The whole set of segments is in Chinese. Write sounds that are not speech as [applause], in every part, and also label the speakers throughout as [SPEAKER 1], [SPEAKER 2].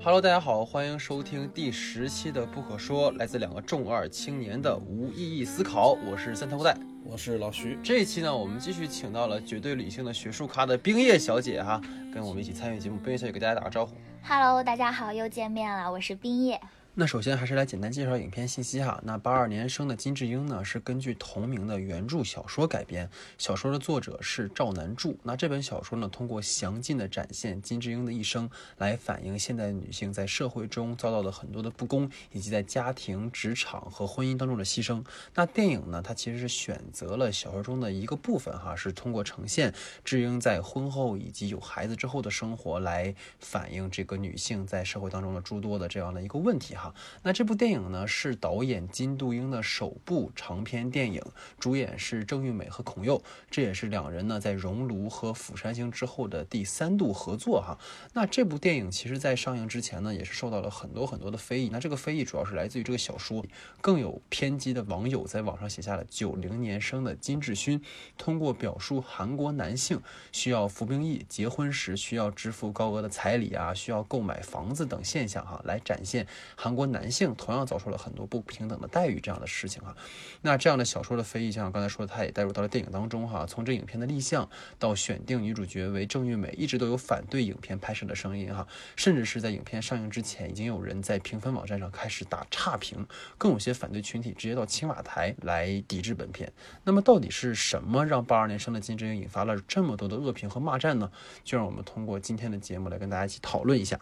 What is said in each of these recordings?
[SPEAKER 1] Hello，大家好，欢迎收听第十期的《不可说》，来自两个重二青年的无意义思考。我是三头带，
[SPEAKER 2] 我是老徐。
[SPEAKER 1] 这一期呢，我们继续请到了绝对理性的学术咖的冰叶小姐哈，跟我们一起参与节目。冰叶小姐给大家打个招呼。
[SPEAKER 3] Hello，大家好，又见面了，我是冰叶。
[SPEAKER 1] 那首先还是来简单介绍影片信息哈。那八二年生的金智英呢，是根据同名的原著小说改编，小说的作者是赵南柱。那这本小说呢，通过详尽的展现金智英的一生，来反映现代女性在社会中遭到的很多的不公，以及在家庭、职场和婚姻当中的牺牲。那电影呢，它其实是选择了小说中的一个部分哈，是通过呈现智英在婚后以及有孩子之后的生活，来反映这个女性在社会当中的诸多的这样的一个问题哈。哈那这部电影呢，是导演金度英的首部长篇电影，主演是郑玉美和孔侑，这也是两人呢在《熔炉》和《釜山行》之后的第三度合作哈。那这部电影其实，在上映之前呢，也是受到了很多很多的非议。那这个非议主要是来自于这个小说，更有偏激的网友在网上写下了“九零年生的金智勋，通过表述韩国男性需要服兵役、结婚时需要支付高额的彩礼啊，需要购买房子等现象哈，来展现韩。韩国男性同样遭受了很多不平等的待遇，这样的事情哈。那这样的小说的非议，像刚才说的，他也带入到了电影当中哈。从这影片的立项到选定女主角为郑玉美，一直都有反对影片拍摄的声音哈。甚至是在影片上映之前，已经有人在评分网站上开始打差评，更有些反对群体直接到青瓦台来抵制本片。那么到底是什么让八二年生的金智英引发了这么多的恶评和骂战呢？就让我们通过今天的节目来跟大家一起讨论一下。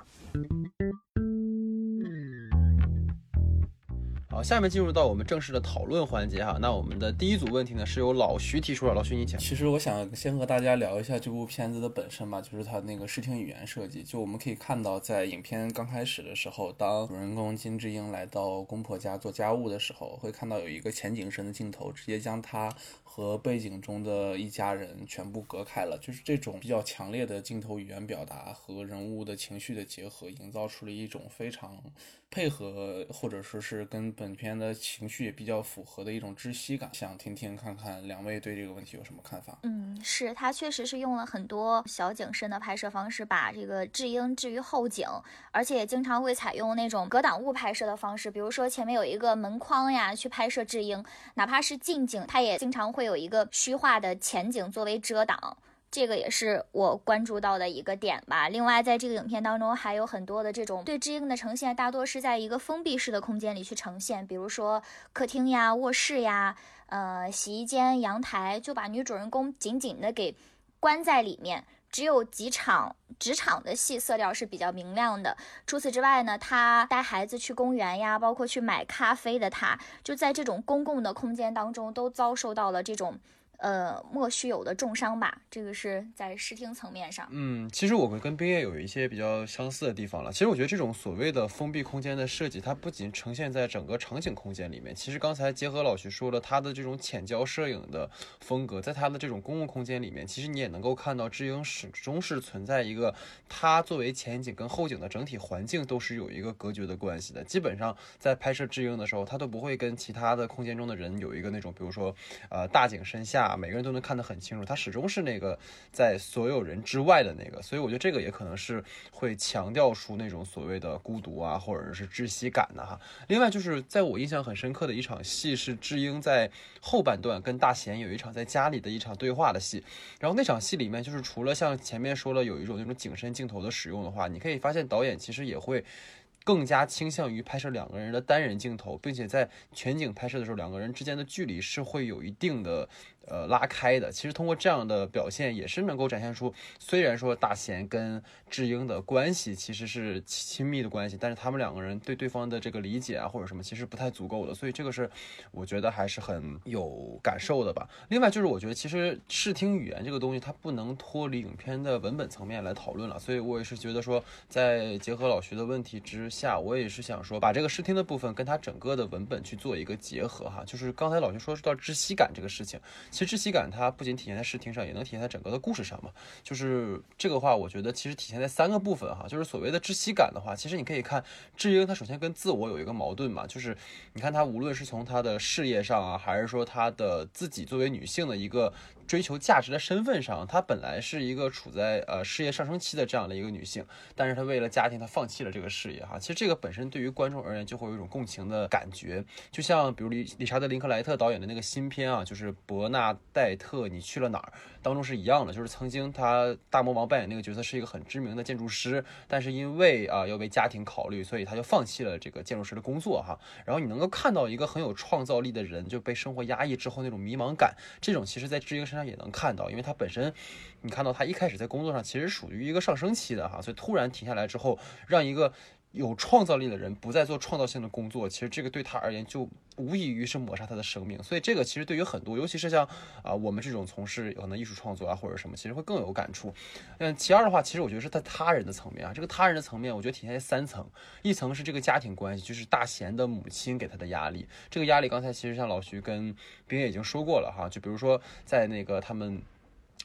[SPEAKER 1] 好，下面进入到我们正式的讨论环节哈。那我们的第一组问题呢，是由老徐提出的。老徐，你讲。
[SPEAKER 2] 其实我想先和大家聊一下这部片子的本身吧，就是它那个视听语言设计。就我们可以看到，在影片刚开始的时候，当主人公金智英来到公婆家做家务的时候，会看到有一个前景深的镜头，直接将她和背景中的一家人全部隔开了。就是这种比较强烈的镜头语言表达和人物的情绪的结合，营造出了一种非常。配合或者说是跟本片的情绪也比较符合的一种窒息感，想听听看看两位对这个问题有什么看法？
[SPEAKER 3] 嗯，是他确实是用了很多小景深的拍摄方式，把这个智英置于后景，而且也经常会采用那种隔挡物拍摄的方式，比如说前面有一个门框呀，去拍摄智英，哪怕是近景，他也经常会有一个虚化的前景作为遮挡。这个也是我关注到的一个点吧。另外，在这个影片当中，还有很多的这种对知音的呈现，大多是在一个封闭式的空间里去呈现，比如说客厅呀、卧室呀、呃洗衣间、阳台，就把女主人公紧紧的给关在里面。只有几场职场的戏，色调是比较明亮的。除此之外呢，他带孩子去公园呀，包括去买咖啡的他，就在这种公共的空间当中，都遭受到了这种。呃，莫须有的重伤吧，这个是在视听层面上。
[SPEAKER 1] 嗯，其实我们跟冰叶有一些比较相似的地方了。其实我觉得这种所谓的封闭空间的设计，它不仅呈现在整个场景空间里面，其实刚才结合老徐说了，他的这种浅焦摄影的风格，在他的这种公共空间里面，其实你也能够看到，智英始终是存在一个，它作为前景跟后景的整体环境都是有一个隔绝的关系的。基本上在拍摄智英的时候，他都不会跟其他的空间中的人有一个那种，比如说，呃，大景深下。啊，每个人都能看得很清楚，他始终是那个在所有人之外的那个，所以我觉得这个也可能是会强调出那种所谓的孤独啊，或者是窒息感的哈。另外就是在我印象很深刻的一场戏是智英在后半段跟大贤有一场在家里的一场对话的戏，然后那场戏里面就是除了像前面说了有一种那种景深镜头的使用的话，你可以发现导演其实也会。更加倾向于拍摄两个人的单人镜头，并且在全景拍摄的时候，两个人之间的距离是会有一定的。呃，拉开的，其实通过这样的表现，也是能够展现出，虽然说大贤跟智英的关系其实是亲密的关系，但是他们两个人对对方的这个理解啊，或者什么，其实不太足够的，所以这个是我觉得还是很有感受的吧。另外就是我觉得，其实视听语言这个东西，它不能脱离影片的文本层面来讨论了，所以我也是觉得说，在结合老徐的问题之下，我也是想说，把这个视听的部分跟他整个的文本去做一个结合哈，就是刚才老徐说到窒息感这个事情。其实窒息感它不仅体现在视听上，也能体现在整个的故事上嘛。就是这个话，我觉得其实体现在三个部分哈。就是所谓的窒息感的话，其实你可以看智英，她首先跟自我有一个矛盾嘛。就是你看她无论是从她的事业上啊，还是说她的自己作为女性的一个。追求价值的身份上，她本来是一个处在呃事业上升期的这样的一个女性，但是她为了家庭，她放弃了这个事业哈。其实这个本身对于观众而言就会有一种共情的感觉，就像比如理理查德林克莱特导演的那个新片啊，就是伯纳戴特，你去了哪儿？当中是一样的，就是曾经他大魔王扮演那个角色是一个很知名的建筑师，但是因为啊要为家庭考虑，所以他就放弃了这个建筑师的工作哈。然后你能够看到一个很有创造力的人就被生活压抑之后那种迷茫感，这种其实在智英身上也能看到，因为他本身，你看到他一开始在工作上其实属于一个上升期的哈，所以突然停下来之后，让一个。有创造力的人不再做创造性的工作，其实这个对他而言就无异于是抹杀他的生命。所以这个其实对于很多，尤其是像啊我们这种从事可能艺术创作啊或者什么，其实会更有感触。嗯，其二的话，其实我觉得是在他人的层面啊，这个他人的层面，我觉得体现在三层，一层是这个家庭关系，就是大贤的母亲给他的压力。这个压力刚才其实像老徐跟冰也已经说过了哈，就比如说在那个他们。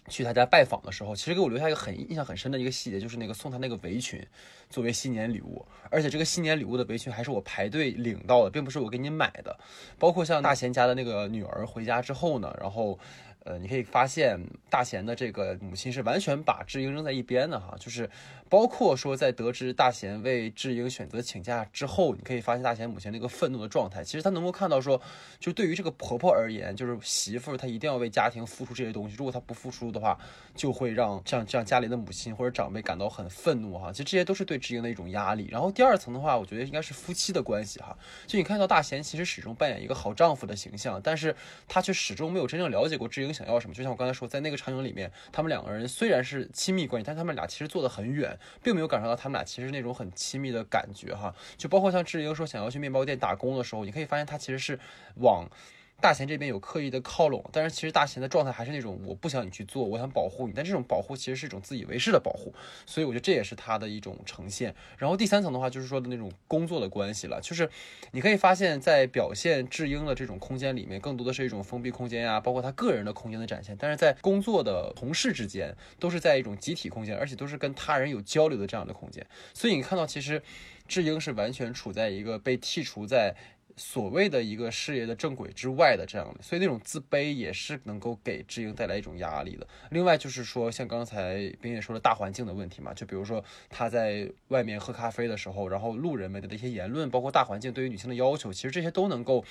[SPEAKER 1] 去他家拜访的时候，其实给我留下一个很印象很深的一个细节，就是那个送他那个围裙作为新年礼物，而且这个新年礼物的围裙还是我排队领到的，并不是我给你买的。包括像大贤家的那个女儿回家之后呢，然后。呃，你可以发现大贤的这个母亲是完全把智英扔在一边的哈，就是包括说在得知大贤为智英选择请假之后，你可以发现大贤母亲那个愤怒的状态。其实她能够看到说，就对于这个婆婆而言，就是媳妇她一定要为家庭付出这些东西，如果她不付出的话，就会让这样这样家里的母亲或者长辈感到很愤怒哈。其实这些都是对智英的一种压力。然后第二层的话，我觉得应该是夫妻的关系哈。就你看到大贤其实始终扮演一个好丈夫的形象，但是他却始终没有真正了解过智英。想要什么？就像我刚才说，在那个场景里面，他们两个人虽然是亲密关系，但他们俩其实坐得很远，并没有感受到他们俩其实那种很亲密的感觉哈。就包括像志英说想要去面包店打工的时候，你可以发现他其实是往。大贤这边有刻意的靠拢，但是其实大贤的状态还是那种我不想你去做，我想保护你，但这种保护其实是一种自以为是的保护，所以我觉得这也是他的一种呈现。然后第三层的话就是说的那种工作的关系了，就是你可以发现，在表现智英的这种空间里面，更多的是一种封闭空间呀，包括他个人的空间的展现，但是在工作的同事之间，都是在一种集体空间，而且都是跟他人有交流的这样的空间。所以你看到，其实智英是完全处在一个被剔除在。所谓的一个事业的正轨之外的这样的，所以那种自卑也是能够给智英带来一种压力的。另外就是说，像刚才冰也说的大环境的问题嘛，就比如说他在外面喝咖啡的时候，然后路人们的一些言论，包括大环境对于女性的要求，其实这些都能够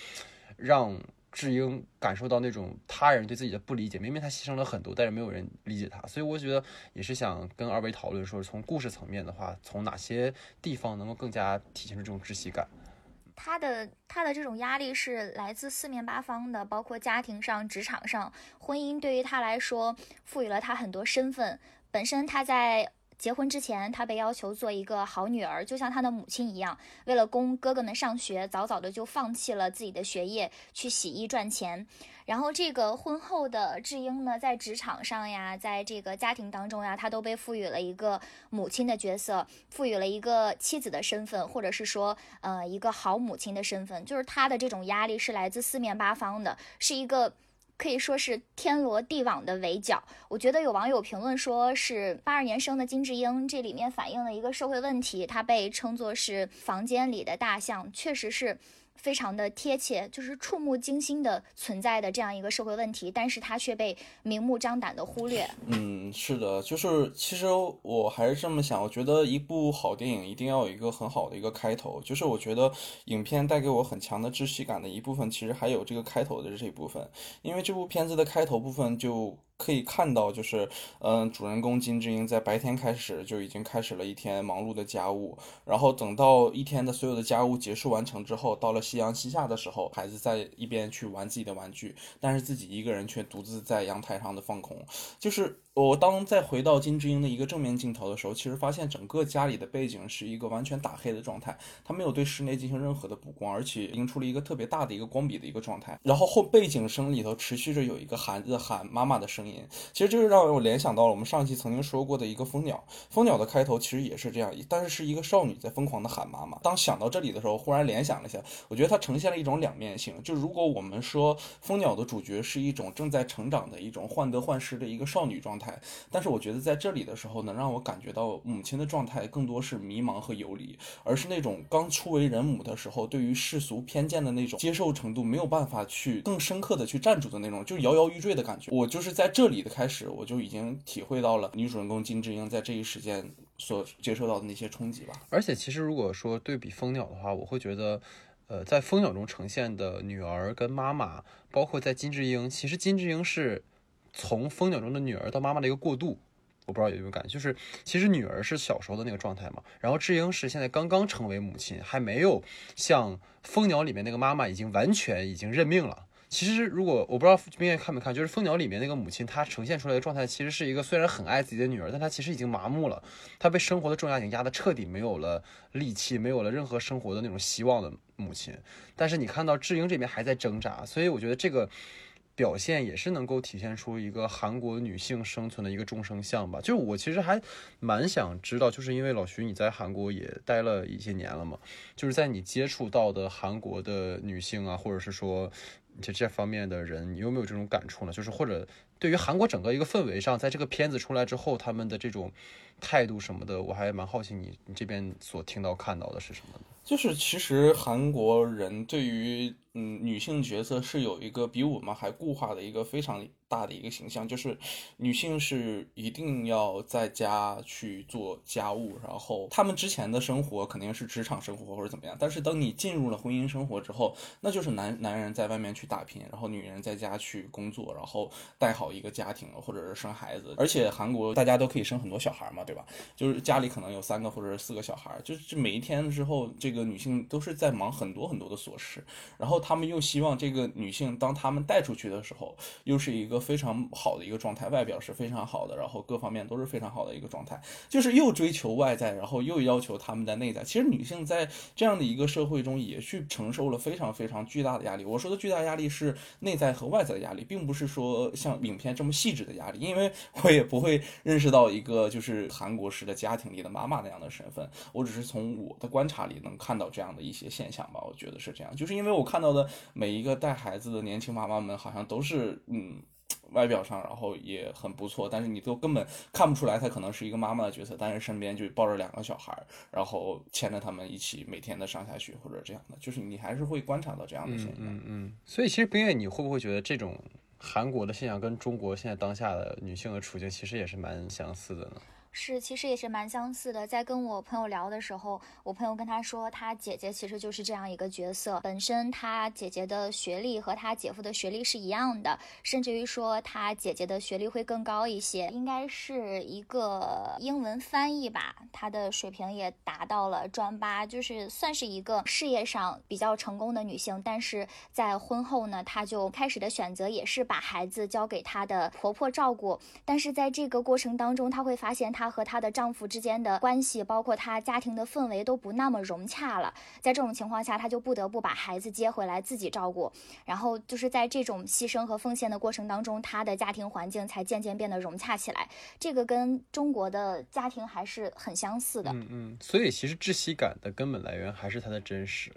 [SPEAKER 1] 让智英感受到那种他人对自己的不理解。明明他牺牲了很多，但是没有人理解他。所以我觉得也是想跟二位讨论说，从故事层面的话，从哪些地方能够更加体现出这种窒息感。
[SPEAKER 3] 他的他的这种压力是来自四面八方的，包括家庭上、职场上，婚姻对于他来说赋予了他很多身份。本身他在结婚之前，他被要求做一个好女儿，就像他的母亲一样，为了供哥哥们上学，早早的就放弃了自己的学业，去洗衣赚钱。然后这个婚后的智英呢，在职场上呀，在这个家庭当中呀，她都被赋予了一个母亲的角色，赋予了一个妻子的身份，或者是说，呃，一个好母亲的身份。就是她的这种压力是来自四面八方的，是一个可以说是天罗地网的围剿。我觉得有网友评论说，是八二年生的金智英，这里面反映了一个社会问题，她被称作是房间里的大象，确实是。非常的贴切，就是触目惊心的存在的这样一个社会问题，但是它却被明目张胆的忽略。
[SPEAKER 2] 嗯，是的，就是其实我还是这么想，我觉得一部好电影一定要有一个很好的一个开头，就是我觉得影片带给我很强的窒息感的一部分，其实还有这个开头的这一部分，因为这部片子的开头部分就。可以看到，就是，嗯，主人公金智英在白天开始就已经开始了一天忙碌的家务，然后等到一天的所有的家务结束完成之后，到了夕阳西下的时候，孩子在一边去玩自己的玩具，但是自己一个人却独自在阳台上的放空，就是。我当再回到金智英的一个正面镜头的时候，其实发现整个家里的背景是一个完全打黑的状态，他没有对室内进行任何的补光，而且映出了一个特别大的一个光比的一个状态。然后后背景声里头持续着有一个孩子喊妈妈的声音，其实这就让我联想到了我们上期曾经说过的一个蜂鸟。蜂鸟的开头其实也是这样，但是是一个少女在疯狂的喊妈妈。当想到这里的时候，忽然联想了一下，我觉得它呈现了一种两面性。就如果我们说蜂鸟的主角是一种正在成长的一种患得患失的一个少女状态。但是我觉得在这里的时候，能让我感觉到母亲的状态更多是迷茫和游离，而是那种刚初为人母的时候，对于世俗偏见的那种接受程度没有办法去更深刻的去站住的那种，就摇摇欲坠的感觉。我就是在这这里的开始，我就已经体会到了女主人公金智英在这一时间所接受到的那些冲击吧。
[SPEAKER 1] 而且，其实如果说对比《蜂鸟》的话，我会觉得，呃，在《蜂鸟》中呈现的女儿跟妈妈，包括在金智英，其实金智英是从《蜂鸟》中的女儿到妈妈的一个过渡。我不知道有没有感觉，就是其实女儿是小时候的那个状态嘛，然后智英是现在刚刚成为母亲，还没有像《蜂鸟》里面那个妈妈已经完全已经认命了。其实，如果我不知道冰月看没看，就是《蜂鸟》里面那个母亲，她呈现出来的状态，其实是一个虽然很爱自己的女儿，但她其实已经麻木了，她被生活的重压已经压得彻底没有了力气，没有了任何生活的那种希望的母亲。但是你看到智英这边还在挣扎，所以我觉得这个。表现也是能够体现出一个韩国女性生存的一个众生相吧。就是我其实还蛮想知道，就是因为老徐你在韩国也待了一些年了嘛，就是在你接触到的韩国的女性啊，或者是说就这方面的人，你有没有这种感触呢？就是或者对于韩国整个一个氛围上，在这个片子出来之后，他们的这种态度什么的，我还蛮好奇你你这边所听到看到的是什么呢？
[SPEAKER 2] 就是其实韩国人对于嗯女性角色是有一个比我们还固化的一个非常。大的一个形象就是女性是一定要在家去做家务，然后她们之前的生活肯定是职场生活或者怎么样，但是当你进入了婚姻生活之后，那就是男男人在外面去打拼，然后女人在家去工作，然后带好一个家庭或者是生孩子。而且韩国大家都可以生很多小孩嘛，对吧？就是家里可能有三个或者是四个小孩，就是每一天之后，这个女性都是在忙很多很多的琐事，然后他们又希望这个女性当他们带出去的时候，又是一个。非常好的一个状态，外表是非常好的，然后各方面都是非常好的一个状态，就是又追求外在，然后又要求他们的内在。其实女性在这样的一个社会中也去承受了非常非常巨大的压力。我说的巨大压力是内在和外在的压力，并不是说像影片这么细致的压力，因为我也不会认识到一个就是韩国式的家庭里的妈妈那样的身份，我只是从我的观察里能看到这样的一些现象吧。我觉得是这样，就是因为我看到的每一个带孩子的年轻妈妈们，好像都是嗯。外表上，然后也很不错，但是你都根本看不出来她可能是一个妈妈的角色，但是身边就抱着两个小孩，然后牵着他们一起每天的上下学或者这样的，就是你还是会观察到这样的现象。
[SPEAKER 1] 嗯嗯。所以其实冰月，你会不会觉得这种韩国的现象跟中国现在当下的女性的处境其实也是蛮相似的呢？
[SPEAKER 3] 是，其实也是蛮相似的。在跟我朋友聊的时候，我朋友跟他说，他姐姐其实就是这样一个角色。本身他姐姐的学历和他姐夫的学历是一样的，甚至于说他姐姐的学历会更高一些，应该是一个英文翻译吧。他的水平也达到了专八，就是算是一个事业上比较成功的女性。但是在婚后呢，她就开始的选择也是把孩子交给她的婆婆照顾。但是在这个过程当中，她会发现她。她和她的丈夫之间的关系，包括她家庭的氛围都不那么融洽了。在这种情况下，她就不得不把孩子接回来自己照顾。然后就是在这种牺牲和奉献的过程当中，她的家庭环境才渐渐变得融洽起来。这个跟中国的家庭还是很相似的。
[SPEAKER 1] 嗯嗯，所以其实窒息感的根本来源还是它的真实。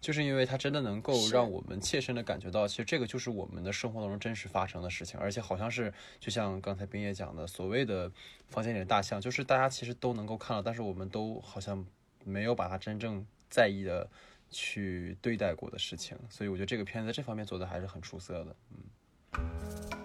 [SPEAKER 1] 就是因为它真的能够让我们切身的感觉到，其实这个就是我们的生活当中真实发生的事情，而且好像是就像刚才冰叶讲的，所谓的房间里的大象，就是大家其实都能够看到，但是我们都好像没有把它真正在意的去对待过的事情，所以我觉得这个片子在这方面做的还是很出色的，嗯。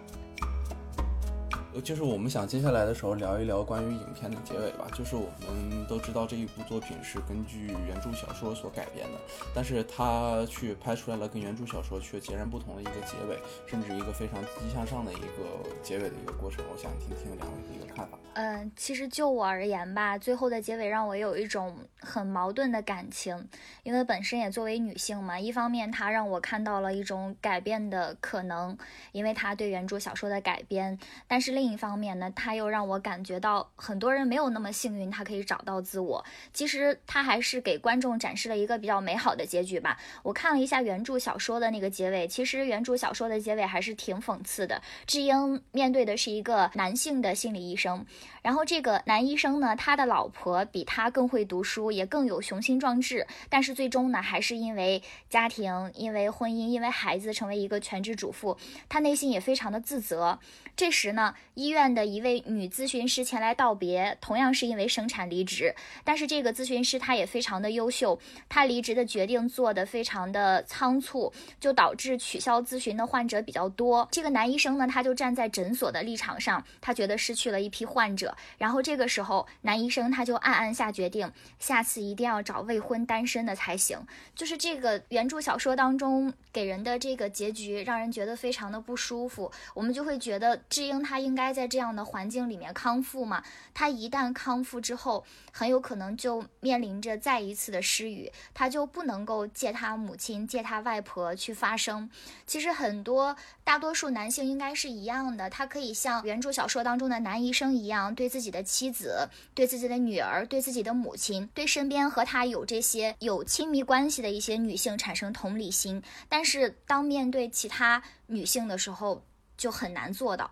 [SPEAKER 2] 就是我们想接下来的时候聊一聊关于影片的结尾吧。就是我们都知道这一部作品是根据原著小说所改编的，但是它却拍出来了跟原著小说却截然不同的一个结尾，甚至一个非常积极向上的一个结尾的一个过程。我想听听两位的一个看法。
[SPEAKER 3] 嗯，其实就我而言吧，最后的结尾让我有一种很矛盾的感情，因为本身也作为女性嘛，一方面它让我看到了一种改变的可能，因为它对原著小说的改编，但是另另一方面呢，他又让我感觉到很多人没有那么幸运，他可以找到自我。其实他还是给观众展示了一个比较美好的结局吧。我看了一下原著小说的那个结尾，其实原著小说的结尾还是挺讽刺的。智英面对的是一个男性的心理医生，然后这个男医生呢，他的老婆比他更会读书，也更有雄心壮志，但是最终呢，还是因为家庭、因为婚姻、因为孩子，成为一个全职主妇，他内心也非常的自责。这时呢，医院的一位女咨询师前来道别，同样是因为生产离职，但是这个咨询师她也非常的优秀，她离职的决定做得非常的仓促，就导致取消咨询的患者比较多。这个男医生呢，他就站在诊所的立场上，他觉得失去了一批患者，然后这个时候男医生他就暗暗下决定，下次一定要找未婚单身的才行。就是这个原著小说当中给人的这个结局，让人觉得非常的不舒服，我们就会觉得。智英她应该在这样的环境里面康复嘛？她一旦康复之后，很有可能就面临着再一次的失语，她就不能够借她母亲、借她外婆去发声。其实很多大多数男性应该是一样的，他可以像原著小说当中的男医生一样，对自己的妻子、对自己的女儿、对自己的母亲、对身边和他有这些有亲密关系的一些女性产生同理心。但是当面对其他女性的时候，就很难做到，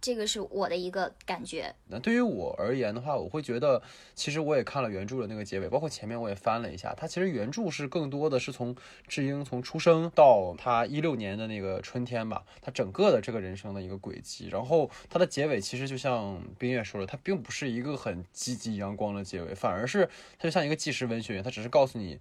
[SPEAKER 3] 这个是我的一个感觉。
[SPEAKER 1] 那对于我而言的话，我会觉得，其实我也看了原著的那个结尾，包括前面我也翻了一下，它其实原著是更多的是从智英从出生到他一六年的那个春天吧，他整个的这个人生的一个轨迹。然后它的结尾其实就像冰月说的，它并不是一个很积极阳光的结尾，反而是它就像一个纪实文学，它只是告诉你。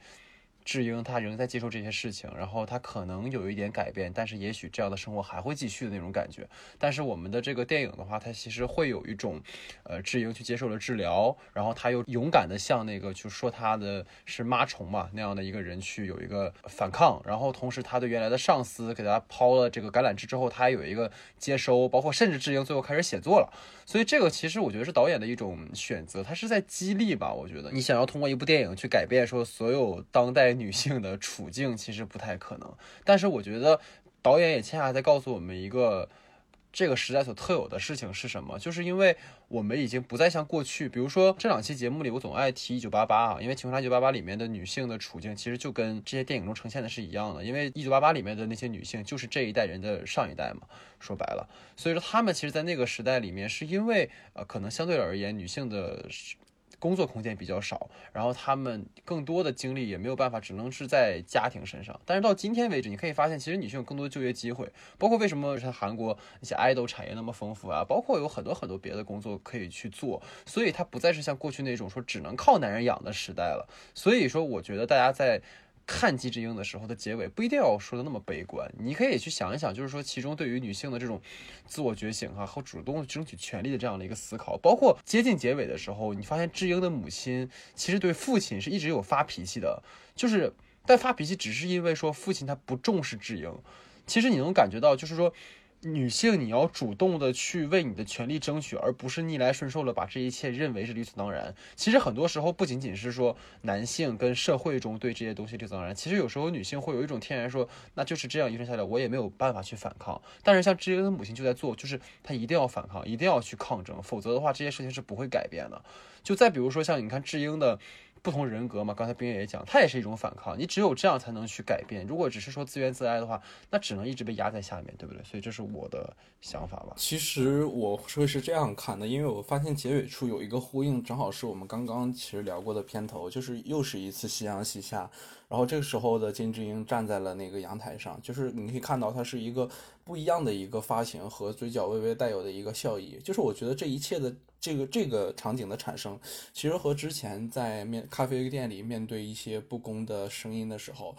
[SPEAKER 1] 智英他仍在接受这些事情，然后他可能有一点改变，但是也许这样的生活还会继续的那种感觉。但是我们的这个电影的话，它其实会有一种，呃，智英去接受了治疗，然后他又勇敢的向那个就说他的是妈虫嘛那样的一个人去有一个反抗，然后同时他对原来的上司给他抛了这个橄榄枝之后，他还有一个接收，包括甚至智英最后开始写作了。所以这个其实我觉得是导演的一种选择，他是在激励吧。我觉得你想要通过一部电影去改变说所有当代。女性的处境其实不太可能，但是我觉得导演也恰恰在告诉我们一个这个时代所特有的事情是什么，就是因为我们已经不再像过去，比如说这两期节目里我总爱提《一九八八》啊，因为《情杀一九八八》里面的女性的处境其实就跟这些电影中呈现的是一样的，因为《一九八八》里面的那些女性就是这一代人的上一代嘛，说白了，所以说她们其实，在那个时代里面，是因为呃，可能相对而言女性的。工作空间比较少，然后他们更多的精力也没有办法，只能是在家庭身上。但是到今天为止，你可以发现，其实女性有更多的就业机会，包括为什么像韩国那些 idol 产业那么丰富啊，包括有很多很多别的工作可以去做，所以它不再是像过去那种说只能靠男人养的时代了。所以说，我觉得大家在。看《机智英》的时候的结尾不一定要说的那么悲观，你可以去想一想，就是说其中对于女性的这种自我觉醒哈和主动争取权利的这样的一个思考，包括接近结尾的时候，你发现智英的母亲其实对父亲是一直有发脾气的，就是但发脾气只是因为说父亲他不重视智英，其实你能感觉到就是说。女性，你要主动的去为你的权利争取，而不是逆来顺受的把这一切认为是理所当然。其实很多时候不仅仅是说男性跟社会中对这些东西理所当然，其实有时候女性会有一种天然说，那就是这样遗传下来，我也没有办法去反抗。但是像智英的母亲就在做，就是她一定要反抗，一定要去抗争，否则的话这些事情是不会改变的。就再比如说像你看智英的。不同人格嘛，刚才冰月也讲，它也是一种反抗。你只有这样才能去改变。如果只是说自怨自哀的话，那只能一直被压在下面，对不对？所以这是我的想法吧。
[SPEAKER 2] 其实我会是这样看的，因为我发现结尾处有一个呼应，正好是我们刚刚其实聊过的片头，就是又是一次夕阳西下。然后这个时候的金智英站在了那个阳台上，就是你可以看到她是一个不一样的一个发型和嘴角微微带有的一个笑意。就是我觉得这一切的这个这个场景的产生，其实和之前在面咖啡店里面对一些不公的声音的时候，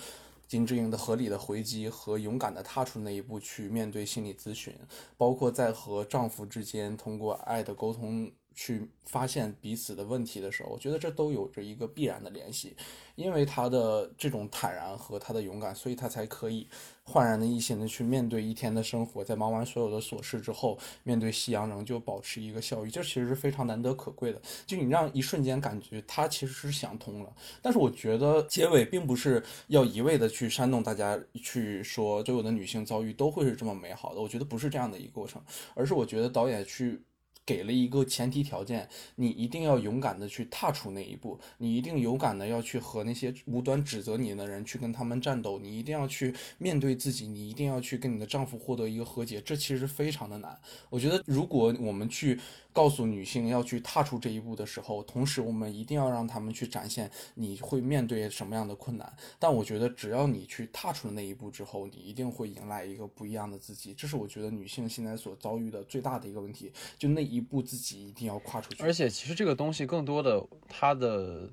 [SPEAKER 2] 金智英的合理的回击和勇敢的踏出那一步去面对心理咨询，包括在和丈夫之间通过爱的沟通。去发现彼此的问题的时候，我觉得这都有着一个必然的联系，因为他的这种坦然和他的勇敢，所以他才可以焕然的一新的去面对一天的生活，在忙完所有的琐事之后，面对夕阳仍旧保持一个笑意，这其实是非常难得可贵的。就你让一瞬间感觉他其实是想通了，但是我觉得结尾并不是要一味的去煽动大家去说所有的女性遭遇都会是这么美好的，我觉得不是这样的一个过程，而是我觉得导演去。给了一个前提条件，你一定要勇敢的去踏出那一步，你一定勇敢的要去和那些无端指责你的人去跟他们战斗，你一定要去面对自己，你一定要去跟你的丈夫获得一个和解，这其实非常的难。我觉得如果我们去。告诉女性要去踏出这一步的时候，同时我们一定要让他们去展现你会面对什么样的困难。但我觉得，只要你去踏出了那一步之后，你一定会迎来一个不一样的自己。这是我觉得女性现在所遭遇的最大的一个问题，就那一步自己一定要跨出去。
[SPEAKER 1] 而且，其实这个东西更多的它的。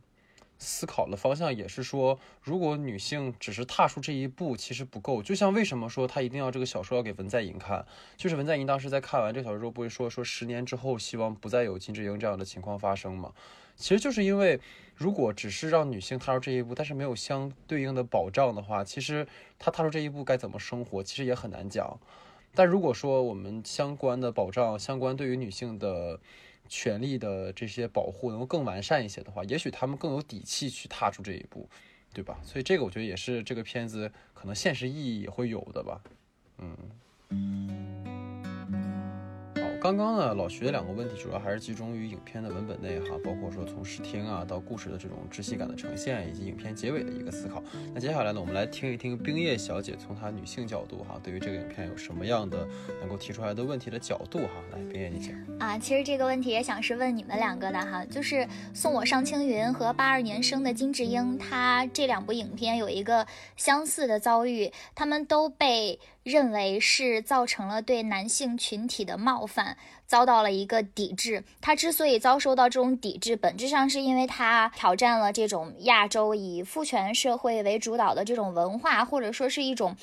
[SPEAKER 1] 思考的方向也是说，如果女性只是踏出这一步，其实不够。就像为什么说她一定要这个小说要给文在寅看，就是文在寅当时在看完这个小说之后，不会说说十年之后希望不再有金智英这样的情况发生吗？其实就是因为，如果只是让女性踏出这一步，但是没有相对应的保障的话，其实她踏出这一步该怎么生活，其实也很难讲。但如果说我们相关的保障，相关对于女性的。权利的这些保护能够更完善一些的话，也许他们更有底气去踏出这一步，对吧？所以这个我觉得也是这个片子可能现实意义也会有的吧，嗯。刚刚呢，老徐的两个问题主要还是集中于影片的文本内哈，包括说从视听啊到故事的这种窒息感的呈现，以及影片结尾的一个思考。那接下来呢，我们来听一听冰叶小姐从她女性角度哈，对于这个影片有什么样的能够提出来的问题的角度哈。来，冰叶你请。
[SPEAKER 3] 啊，其实这个问题也想是问你们两个的哈，就是送我上青云和八二年生的金智英，她这两部影片有一个相似的遭遇，他们都被。认为是造成了对男性群体的冒犯，遭到了一个抵制。他之所以遭受到这种抵制，本质上是因为他挑战了这种亚洲以父权社会为主导的这种文化，或者说是一种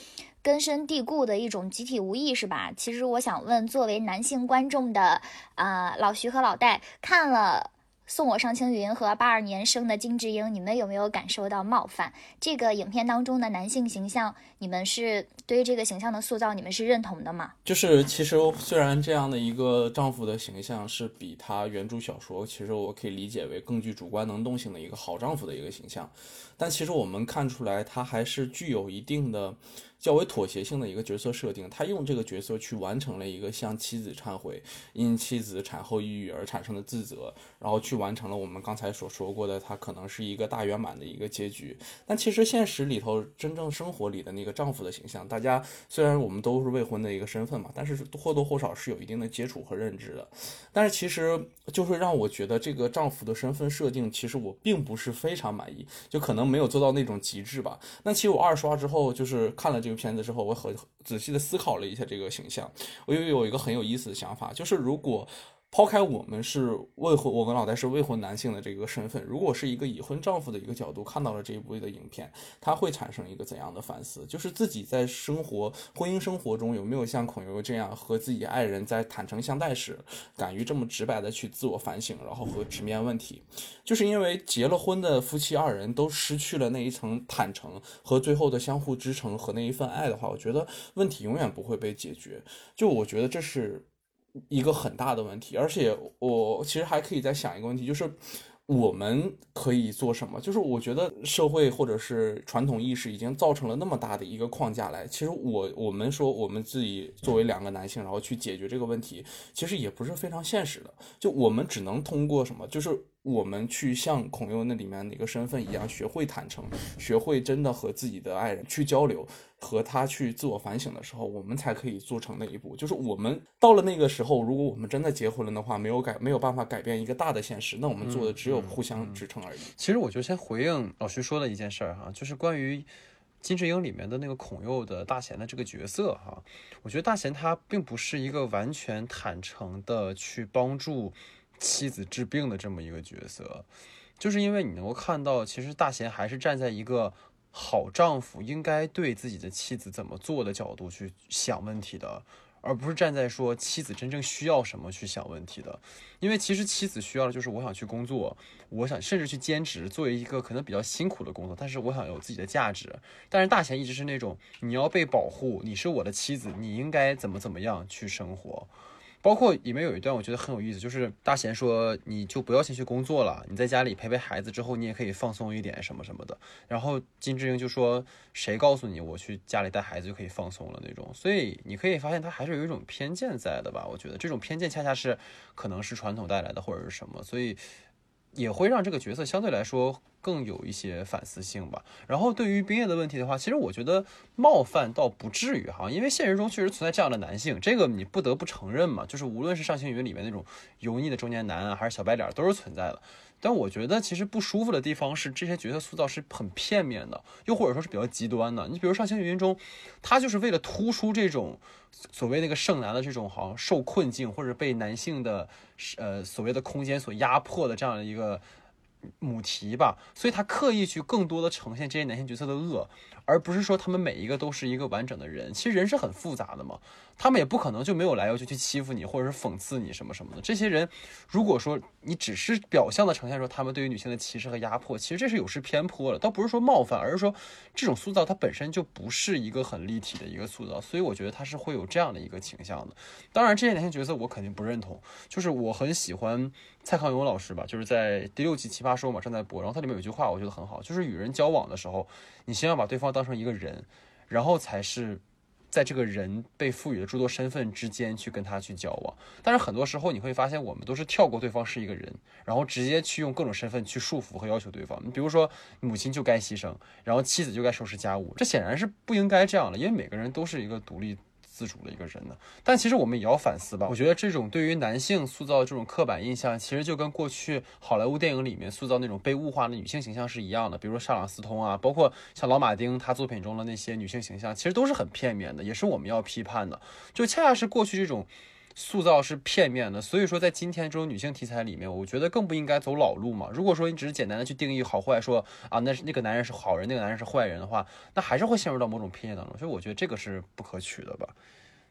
[SPEAKER 3] 根深蒂固的一种集体无意识吧。其实我想问，作为男性观众的啊老徐和老戴，看了。送我上青云和八二年生的金智英，你们有没有感受到冒犯？这个影片当中的男性形象，你们是对于这个形象的塑造，你们是认同的吗？
[SPEAKER 2] 就是其实虽然这样的一个丈夫的形象是比他原著小说，其实我可以理解为更具主观能动性的一个好丈夫的一个形象，但其实我们看出来他还是具有一定的。较为妥协性的一个角色设定，他用这个角色去完成了一个向妻子忏悔，因妻子产后抑郁而产生的自责，然后去完成了我们刚才所说过的，他可能是一个大圆满的一个结局。但其实现实里头，真正生活里的那个丈夫的形象，大家虽然我们都是未婚的一个身份嘛，但是或多或少是有一定的接触和认知的。但是其实就是让我觉得这个丈夫的身份设定，其实我并不是非常满意，就可能没有做到那种极致吧。那其实我二刷之后，就是看了。这个片子之后，我很仔细的思考了一下这个形象，我又有一个很有意思的想法，就是如果。抛开我们是未婚，我跟老戴是未婚男性的这个身份，如果是一个已婚丈夫的一个角度看到了这一部的影片，他会产生一个怎样的反思？就是自己在生活、婚姻生活中有没有像孔游这样和自己爱人在坦诚相待时，敢于这么直白的去自我反省，然后和直面问题？就是因为结了婚的夫妻二人都失去了那一层坦诚和最后的相互支撑和那一份爱的话，我觉得问题永远不会被解决。就我觉得这是。一个很大的问题，而且我其实还可以再想一个问题，就是我们可以做什么？就是我觉得社会或者是传统意识已经造成了那么大的一个框架来，其实我我们说我们自己作为两个男性，然后去解决这个问题，其实也不是非常现实的。就我们只能通过什么？就是。我们去像孔佑那里面的一个身份一样，学会坦诚，学会真的和自己的爱人去交流，和他去自我反省的时候，我们才可以做成那一步。就是我们到了那个时候，如果我们真的结婚了的话，没有改没有办法改变一个大的现实，那我们做的只有互相支撑而已。
[SPEAKER 1] 其实我就先回应老徐说的一件事儿哈，就是关于金智英里面的那个孔佑的大贤的这个角色哈，我觉得大贤他并不是一个完全坦诚的去帮助。妻子治病的这么一个角色，就是因为你能够看到，其实大贤还是站在一个好丈夫应该对自己的妻子怎么做的角度去想问题的，而不是站在说妻子真正需要什么去想问题的。因为其实妻子需要的就是我想去工作，我想甚至去兼职，作为一个可能比较辛苦的工作，但是我想有自己的价值。但是大贤一直是那种你要被保护，你是我的妻子，你应该怎么怎么样去生活。包括里面有一段我觉得很有意思，就是大贤说你就不要先去工作了，你在家里陪陪孩子之后，你也可以放松一点什么什么的。然后金智英就说谁告诉你我去家里带孩子就可以放松了那种？所以你可以发现他还是有一种偏见在的吧？我觉得这种偏见恰恰是可能是传统带来的或者是什么，所以。也会让这个角色相对来说更有一些反思性吧。然后对于冰叶的问题的话，其实我觉得冒犯倒不至于哈，因为现实中确实存在这样的男性，这个你不得不承认嘛。就是无论是上星云里面那种油腻的中年男啊，还是小白脸，都是存在的。但我觉得其实不舒服的地方是这些角色塑造是很片面的，又或者说是比较极端的。你比如上星云中，他就是为了突出这种所谓那个剩男的这种好像受困境或者被男性的呃所谓的空间所压迫的这样的一个母题吧，所以他刻意去更多的呈现这些男性角色的恶。而不是说他们每一个都是一个完整的人，其实人是很复杂的嘛，他们也不可能就没有来由就去欺负你或者是讽刺你什么什么的。这些人，如果说你只是表象的呈现说他们对于女性的歧视和压迫，其实这是有失偏颇了，倒不是说冒犯，而是说这种塑造它本身就不是一个很立体的一个塑造，所以我觉得他是会有这样的一个倾向的。当然，这些男性角色我肯定不认同，就是我很喜欢蔡康永老师吧，就是在第六季《奇葩说》嘛正在播，然后它里面有句话我觉得很好，就是与人交往的时候，你先要把对方。当成一个人，然后才是在这个人被赋予的诸多身份之间去跟他去交往。但是很多时候你会发现，我们都是跳过对方是一个人，然后直接去用各种身份去束缚和要求对方。你比如说，母亲就该牺牲，然后妻子就该收拾家务，这显然是不应该这样的，因为每个人都是一个独立。自主的一个人呢，但其实我们也要反思吧。我觉得这种对于男性塑造这种刻板印象，其实就跟过去好莱坞电影里面塑造那种被物化的女性形象是一样的。比如说莎朗斯通啊，包括像老马丁他作品中的那些女性形象，其实都是很片面的，也是我们要批判的。就恰恰是过去这种塑造是片面的，所以说在今天这种女性题材里面，我觉得更不应该走老路嘛。如果说你只是简单的去定义好坏，说啊那是那个男人是好人，那个男人是坏人的话，那还是会陷入到某种偏见当中。所以我觉得这个是不可取的吧。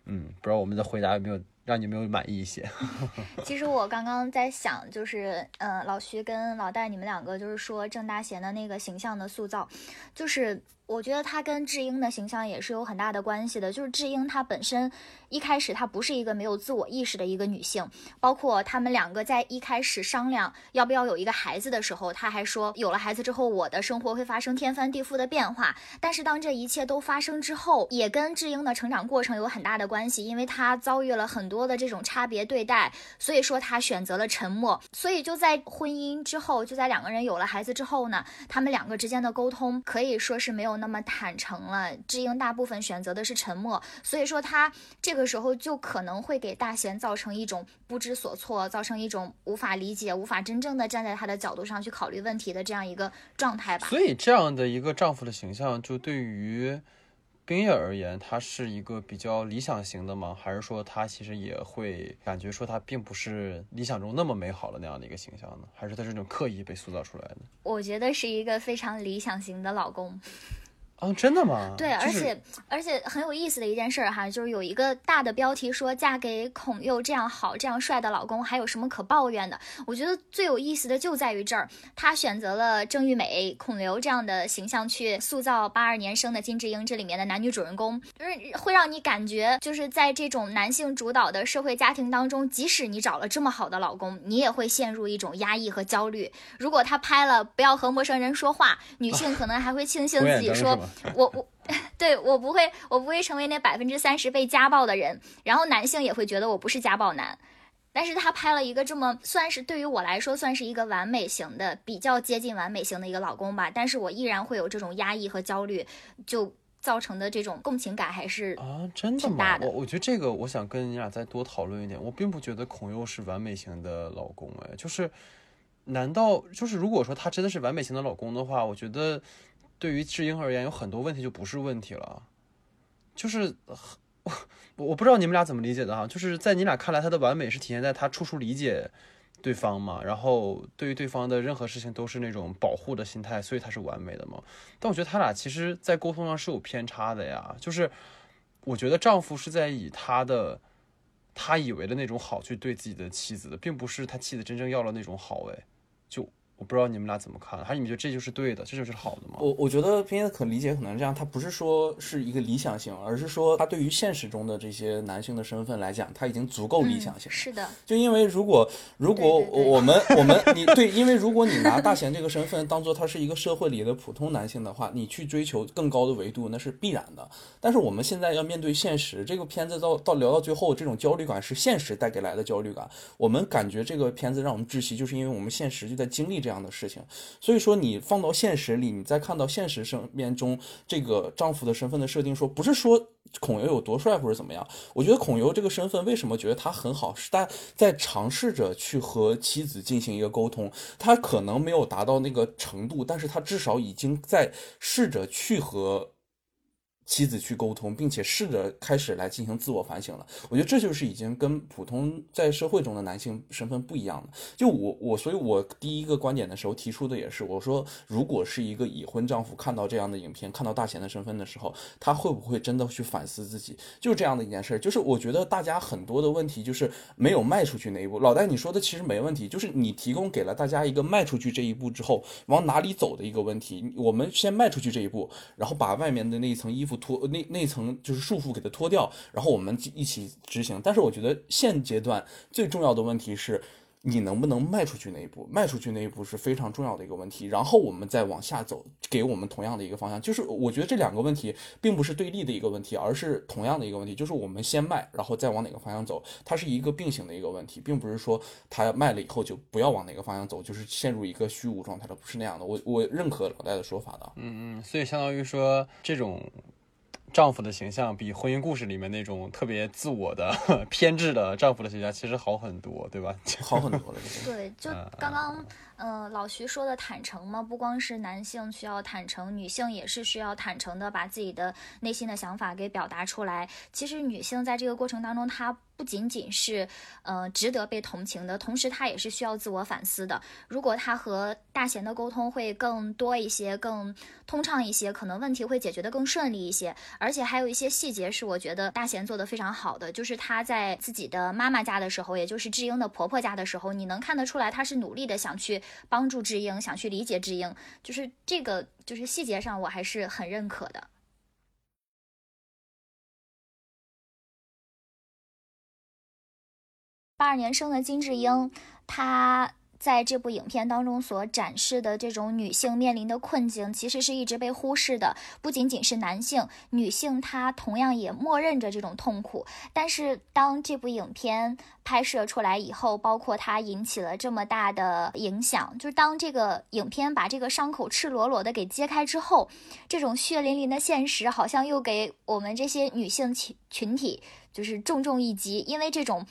[SPEAKER 1] 嗯，不知道我们的回答有没有让你没有满意一些？[laughs]
[SPEAKER 3] 其实我刚刚在想，就是呃，老徐跟老戴你们两个就是说郑大贤的那个形象的塑造，就是我觉得他跟智英的形象也是有很大的关系的。就是智英她本身一开始她不是一个没有自我意识的一个女性，包括他们两个在一开始商量要不要有一个孩子的时候，他还说有了孩子之后我的生活会发生天翻地覆的变化。但是当这一切都发生之后，也跟智英的成长过程有很大的关系，因为她遭遇了很多。多的这种差别对待，所以说他选择了沉默。所以就在婚姻之后，就在两个人有了孩子之后呢，他们两个之间的沟通可以说是没有那么坦诚了。智英大部分选择的是沉默，所以说他这个时候就可能会给大贤造成一种不知所措，造成一种无法理解、无法真正的站在他的角度上去考虑问题的这样一个状态吧。
[SPEAKER 1] 所以这样的一个丈夫的形象，就对于。冰叶而言，他是一个比较理想型的吗？还是说他其实也会感觉说他并不是理想中那么美好的那样的一个形象呢？还是他是那种刻意被塑造出来的？
[SPEAKER 3] 我觉得是一个非常理想型的老公。
[SPEAKER 1] 哦，真的吗？
[SPEAKER 3] 对，而且而且很有意思的一件事儿哈，就是有一个大的标题说嫁给孔佑这样好、这样帅的老公，还有什么可抱怨的？我觉得最有意思的就在于这儿，他选择了郑玉美、孔刘这样的形象去塑造八二年生的金智英这里面的男女主人公，就是会让你感觉就是在这种男性主导的社会家庭当中，即使你找了这么好的老公，你也会陷入一种压抑和焦虑。如果他拍了不要和陌生人说话，女性可能还会庆幸自己说。我我，[laughs] 对我不会，我不会成为那百分之三十被家暴的人。然后男性也会觉得我不是家暴男。但是他拍了一个这么算是对于我来说算是一个完美型的，比较接近完美型的一个老公吧。但是我依然会有这种压抑和焦虑，就造成的这种共情感还是
[SPEAKER 1] 啊，真的吗？我我觉得这个，我想跟你俩再多讨论一点。我并不觉得孔佑是完美型的老公，哎，就是难道就是如果说他真的是完美型的老公的话，我觉得。对于智英而言，有很多问题就不是问题了，就是我我不知道你们俩怎么理解的哈，就是在你俩看来，他的完美是体现在他处处理解对方嘛，然后对于对方的任何事情都是那种保护的心态，所以他是完美的嘛。但我觉得他俩其实在沟通上是有偏差的呀，就是我觉得丈夫是在以他的他以为的那种好去对自己的妻子的，并不是他妻子真正要了那种好，哎，就。我不知道你们俩怎么看，还是你们觉得这就是对的，这就是好的吗？
[SPEAKER 2] 我我觉得片子可理解可能这样，他不是说是一个理想性，而是说他对于现实中的这些男性的身份来讲，他已经足够理想性。
[SPEAKER 3] 是的，
[SPEAKER 2] 就因为如果如果我们我们你对，因为如果你拿大贤这个身份当做他是一个社会里的普通男性的话，你去追求更高的维度那是必然的。但是我们现在要面对现实，这个片子到到聊到最后，这种焦虑感是现实带给来的焦虑感。我们感觉这个片子让我们窒息，就是因为我们现实就在经历这这样的事情。所以说，你放到现实里，你再看到现实生面中这个丈夫的身份的设定，说不是说孔游有多帅或者怎么样。我觉得孔游这个身份为什么觉得他很好，是他在尝试着去和妻子进行一个沟通。他可能没有达到那个程度，但是他至少已经在试着去和。妻子去沟通，并且试着开始来进行自我反省了。我觉得这就是已经跟普通在社会中的男性身份不一样了。就我我，所以我第一个观点的时候提出的也是，我说如果是一个已婚丈夫看到这样的影片，看到大贤的身份的时候，他会不会真的去反思自己？就是这样的一件事。就是我觉得大家很多的问题就是没有迈出去那一步。老戴，你说的其实没问题，就是你提供给了大家一个迈出去这一步之后往哪里走的一个问题。我们先迈出去这一步，然后把外面的那一层衣服。脱那那层就是束缚，给它脱掉，然后我们一起执行。但是我觉得现阶段最重要的问题是。你能不能迈出去那一步？迈出去那一步是非常重要的一个问题。然后我们再往下走，给我们同样的一个方向。就是我觉得这两个问题并不是对立的一个问题，而是同样的一个问题。就是我们先迈，然后再往哪个方向走，它是一个并行的一个问题，并不是说它迈了以后就不要往哪个方向走，就是陷入一个虚无状态了，不是那样的。我我认可老戴的说法的。
[SPEAKER 1] 嗯嗯，所以相当于说这种。丈夫的形象比婚姻故事里面那种特别自我的 [laughs] 偏执的丈夫的形象其实好很多，对吧？[laughs]
[SPEAKER 2] 好很多的。
[SPEAKER 3] 对，就刚刚。呃，老徐说的坦诚嘛，不光是男性需要坦诚，女性也是需要坦诚的，把自己的内心的想法给表达出来。其实女性在这个过程当中，她不仅仅是呃值得被同情的，同时他也是需要自我反思的。如果他和大贤的沟通会更多一些，更通畅一些，可能问题会解决的更顺利一些。而且还有一些细节是我觉得大贤做的非常好的，就是他在自己的妈妈家的时候，也就是智英的婆婆家的时候，你能看得出来，他是努力的想去。帮助智英，想去理解智英，就是这个，就是细节上我还是很认可的。八二年生的金智英，她。在这部影片当中所展示的这种女性面临的困境，其实是一直被忽视的。不仅仅是男性，女性她同样也默认着这种痛苦。但是当这部影片拍摄出来以后，包括它引起了这么大的影响，就是当这个影片把这个伤口赤裸裸的给揭开之后，这种血淋淋的现实好像又给我们这些女性群群体就是重重一击，因为这种。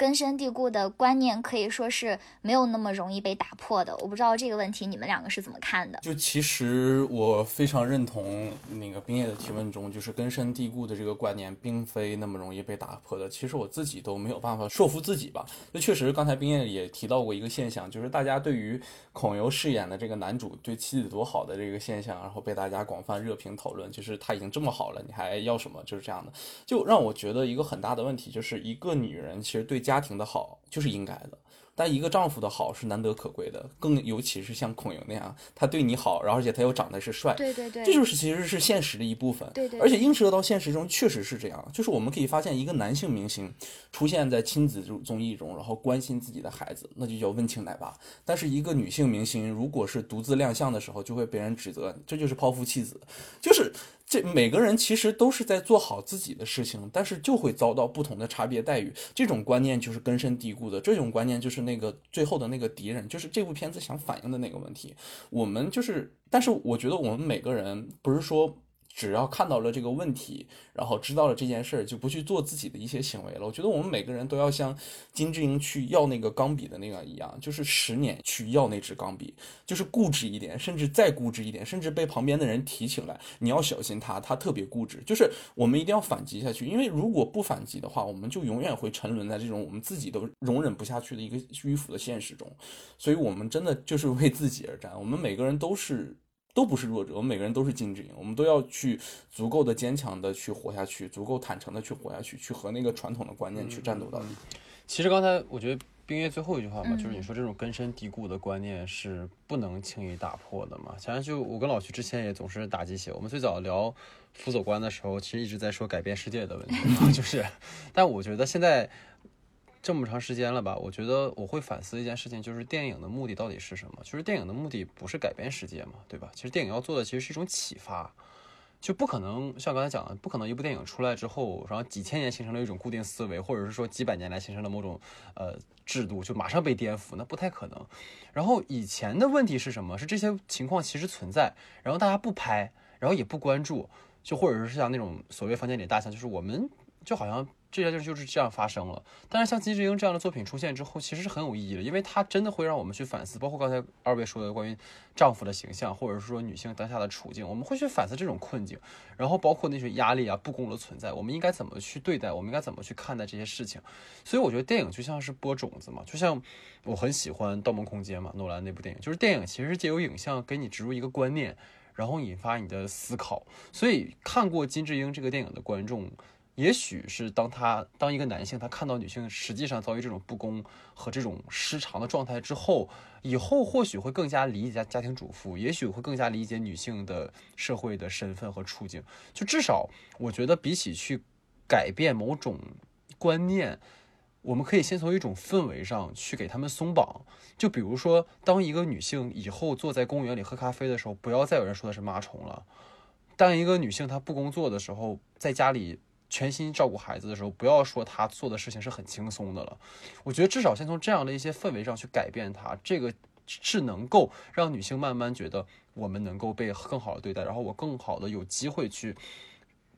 [SPEAKER 3] 根深蒂固的观念可以说是没有那么容易被打破的。我不知道这个问题你们两个是怎么看的？
[SPEAKER 2] 就其实我非常认同那个冰叶的提问中，就是根深蒂固的这个观念并非那么容易被打破的。其实我自己都没有办法说服自己吧。就确实，刚才冰叶也提到过一个现象，就是大家对于孔游饰演的这个男主对妻子多好的这个现象，然后被大家广泛热评讨论，就是他已经这么好了，你还要什么？就是这样的，就让我觉得一个很大的问题，就是一个女人其实对。家庭的好就是应该的。但一个丈夫的好是难得可贵的，更尤其是像孔莹那样，他对你好，然后而且他又长得是帅，
[SPEAKER 3] 对对对，
[SPEAKER 2] 这就是其实是现实的一部分，
[SPEAKER 3] 对对，
[SPEAKER 2] 而且映射到现实中确实是这样，就是我们可以发现一个男性明星出现在亲子综艺中，然后关心自己的孩子，那就叫温情奶爸；但是一个女性明星如果是独自亮相的时候，就会被人指责这就是抛夫弃子，就是这每个人其实都是在做好自己的事情，但是就会遭到不同的差别待遇，这种观念就是根深蒂固的，这种观念就是那个最后的。那个敌人就是这部片子想反映的那个问题。我们就是，但是我觉得我们每个人不是说。只要看到了这个问题，然后知道了这件事儿，就不去做自己的一些行为了。我觉得我们每个人都要像金志英去要那个钢笔的那个一样，就是十年去要那支钢笔，就是固执一点，甚至再固执一点，甚至被旁边的人提起来，你要小心他，他特别固执。就是我们一定要反击下去，因为如果不反击的话，我们就永远会沉沦在这种我们自己都容忍不下去的一个迂腐的现实中。所以，我们真的就是为自己而战。我们每个人都是。都不是弱者，我们每个人都是金智英，我们都要去足够的坚强的去活下去，足够坦诚的去活下去，去和那个传统的观念去战斗到底。
[SPEAKER 1] 其实刚才我觉得。冰月最后一句话嘛，就是你说这种根深蒂固的观念是不能轻易打破的嘛。想想就我跟老徐之前也总是打鸡血，我们最早聊辅佐官的时候，其实一直在说改变世界的问题，[laughs] 就是，但我觉得现在这么长时间了吧，我觉得我会反思一件事情，就是电影的目的到底是什么？就是电影的目的不是改变世界嘛，对吧？其实电影要做的其实是一种启发。就不可能像刚才讲的，不可能一部电影出来之后，然后几千年形成了一种固定思维，或者是说几百年来形成了某种呃制度，就马上被颠覆，那不太可能。然后以前的问题是什么？是这些情况其实存在，然后大家不拍，然后也不关注，就或者是像那种所谓房间里大象，就是我们就好像。这些就就是这样发生了，但是像金智英这样的作品出现之后，其实是很有意义的，因为它真的会让我们去反思，包括刚才二位说的关于丈夫的形象，或者是说女性当下的处境，我们会去反思这种困境，然后包括那些压力啊、不公的存在，我们应该怎么去对待，我们应该怎么去看待这些事情。所以我觉得电影就像是播种子嘛，就像我很喜欢《盗梦空间》嘛，诺兰那部电影，就是电影其实是借由影像给你植入一个观念，然后引发你的思考。所以看过金智英这个电影的观众。也许是当他当一个男性，他看到女性实际上遭遇这种不公和这种失常的状态之后，以后或许会更加理解家庭主妇，也许会更加理解女性的社会的身份和处境。就至少，我觉得比起去改变某种观念，我们可以先从一种氛围上去给他们松绑。就比如说，当一个女性以后坐在公园里喝咖啡的时候，不要再有人说她是妈虫了。当一个女性她不工作的时候，在家里。全心照顾孩子的时候，不要说他做的事情是很轻松的了。我觉得至少先从这样的一些氛围上去改变他，这个是能够让女性慢慢觉得我们能够被更好的对待，然后我更好的有机会去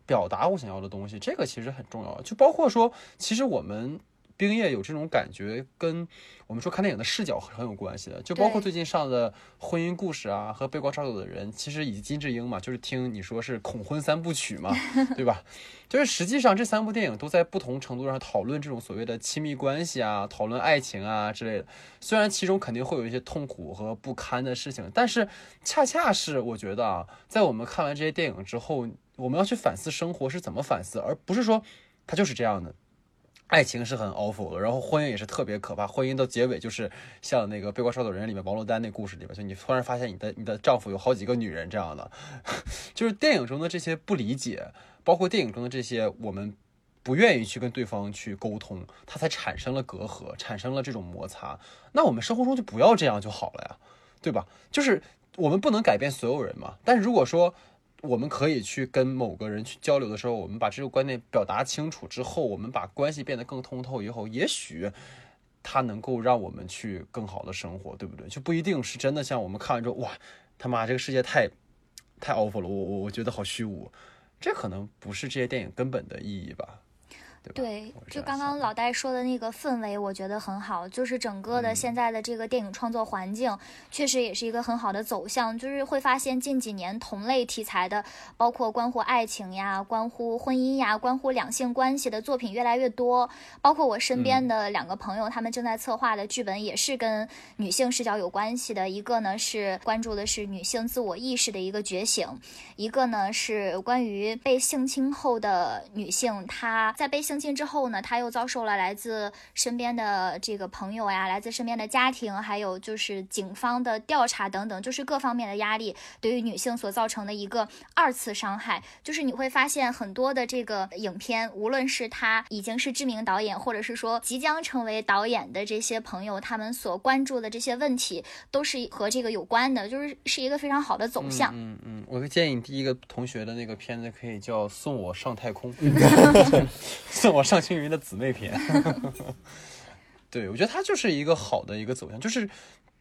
[SPEAKER 1] 表达我想要的东西。这个其实很重要，就包括说，其实我们。冰夜有这种感觉，跟我们说看电影的视角很有关系的，就包括最近上的婚姻故事啊和被光照的人，其实以及金智英嘛，就是听你说是恐婚三部曲嘛，[laughs] 对吧？就是实际上这三部电影都在不同程度上讨论这种所谓的亲密关系啊，讨论爱情啊之类的。虽然其中肯定会有一些痛苦和不堪的事情，但是恰恰是我觉得啊，在我们看完这些电影之后，我们要去反思生活是怎么反思，而不是说它就是这样的。爱情是很 awful 的，然后婚姻也是特别可怕。婚姻到结尾就是像那个《背光烧走人》里面王珞丹那故事里边，就你突然发现你的你的丈夫有好几个女人这样的，[laughs] 就是电影中的这些不理解，包括电影中的这些我们不愿意去跟对方去沟通，它才产生了隔阂，产生了这种摩擦。那我们生活中就不要这样就好了呀，对吧？就是我们不能改变所有人嘛，但是如果说。我们可以去跟某个人去交流的时候，我们把这个观念表达清楚之后，我们把关系变得更通透以后，也许他能够让我们去更好的生活，对不对？就不一定是真的像我们看完之后，哇，他妈这个世界太太 awful 了，我我我觉得好虚无，这可能不是这些电影根本的意义吧。
[SPEAKER 3] 对，就刚刚老戴说的那个氛围，我觉得很好。就是整个的现在的这个电影创作环境，确实也是一个很好的走向。就是会发现近几年同类题材的，包括关乎爱情呀、关乎婚姻呀、关乎两性关系的作品越来越多。包括我身边的两个朋友，他们正在策划的剧本也是跟女性视角有关系的。一个呢是关注的是女性自我意识的一个觉醒，一个呢是关于被性侵后的女性，她在被性。性侵之后呢，他又遭受了来自身边的这个朋友呀，来自身边的家庭，还有就是警方的调查等等，就是各方面的压力，对于女性所造成的一个二次伤害。就是你会发现很多的这个影片，无论是他已经是知名导演，或者是说即将成为导演的这些朋友，他们所关注的这些问题，都是和这个有关的，就是是一个非常好的走向。
[SPEAKER 1] 嗯嗯，我建议你第一个同学的那个片子可以叫《送我上太空》。[laughs] 我上青云的姊妹篇，[laughs] 对我觉得它就是一个好的一个走向，就是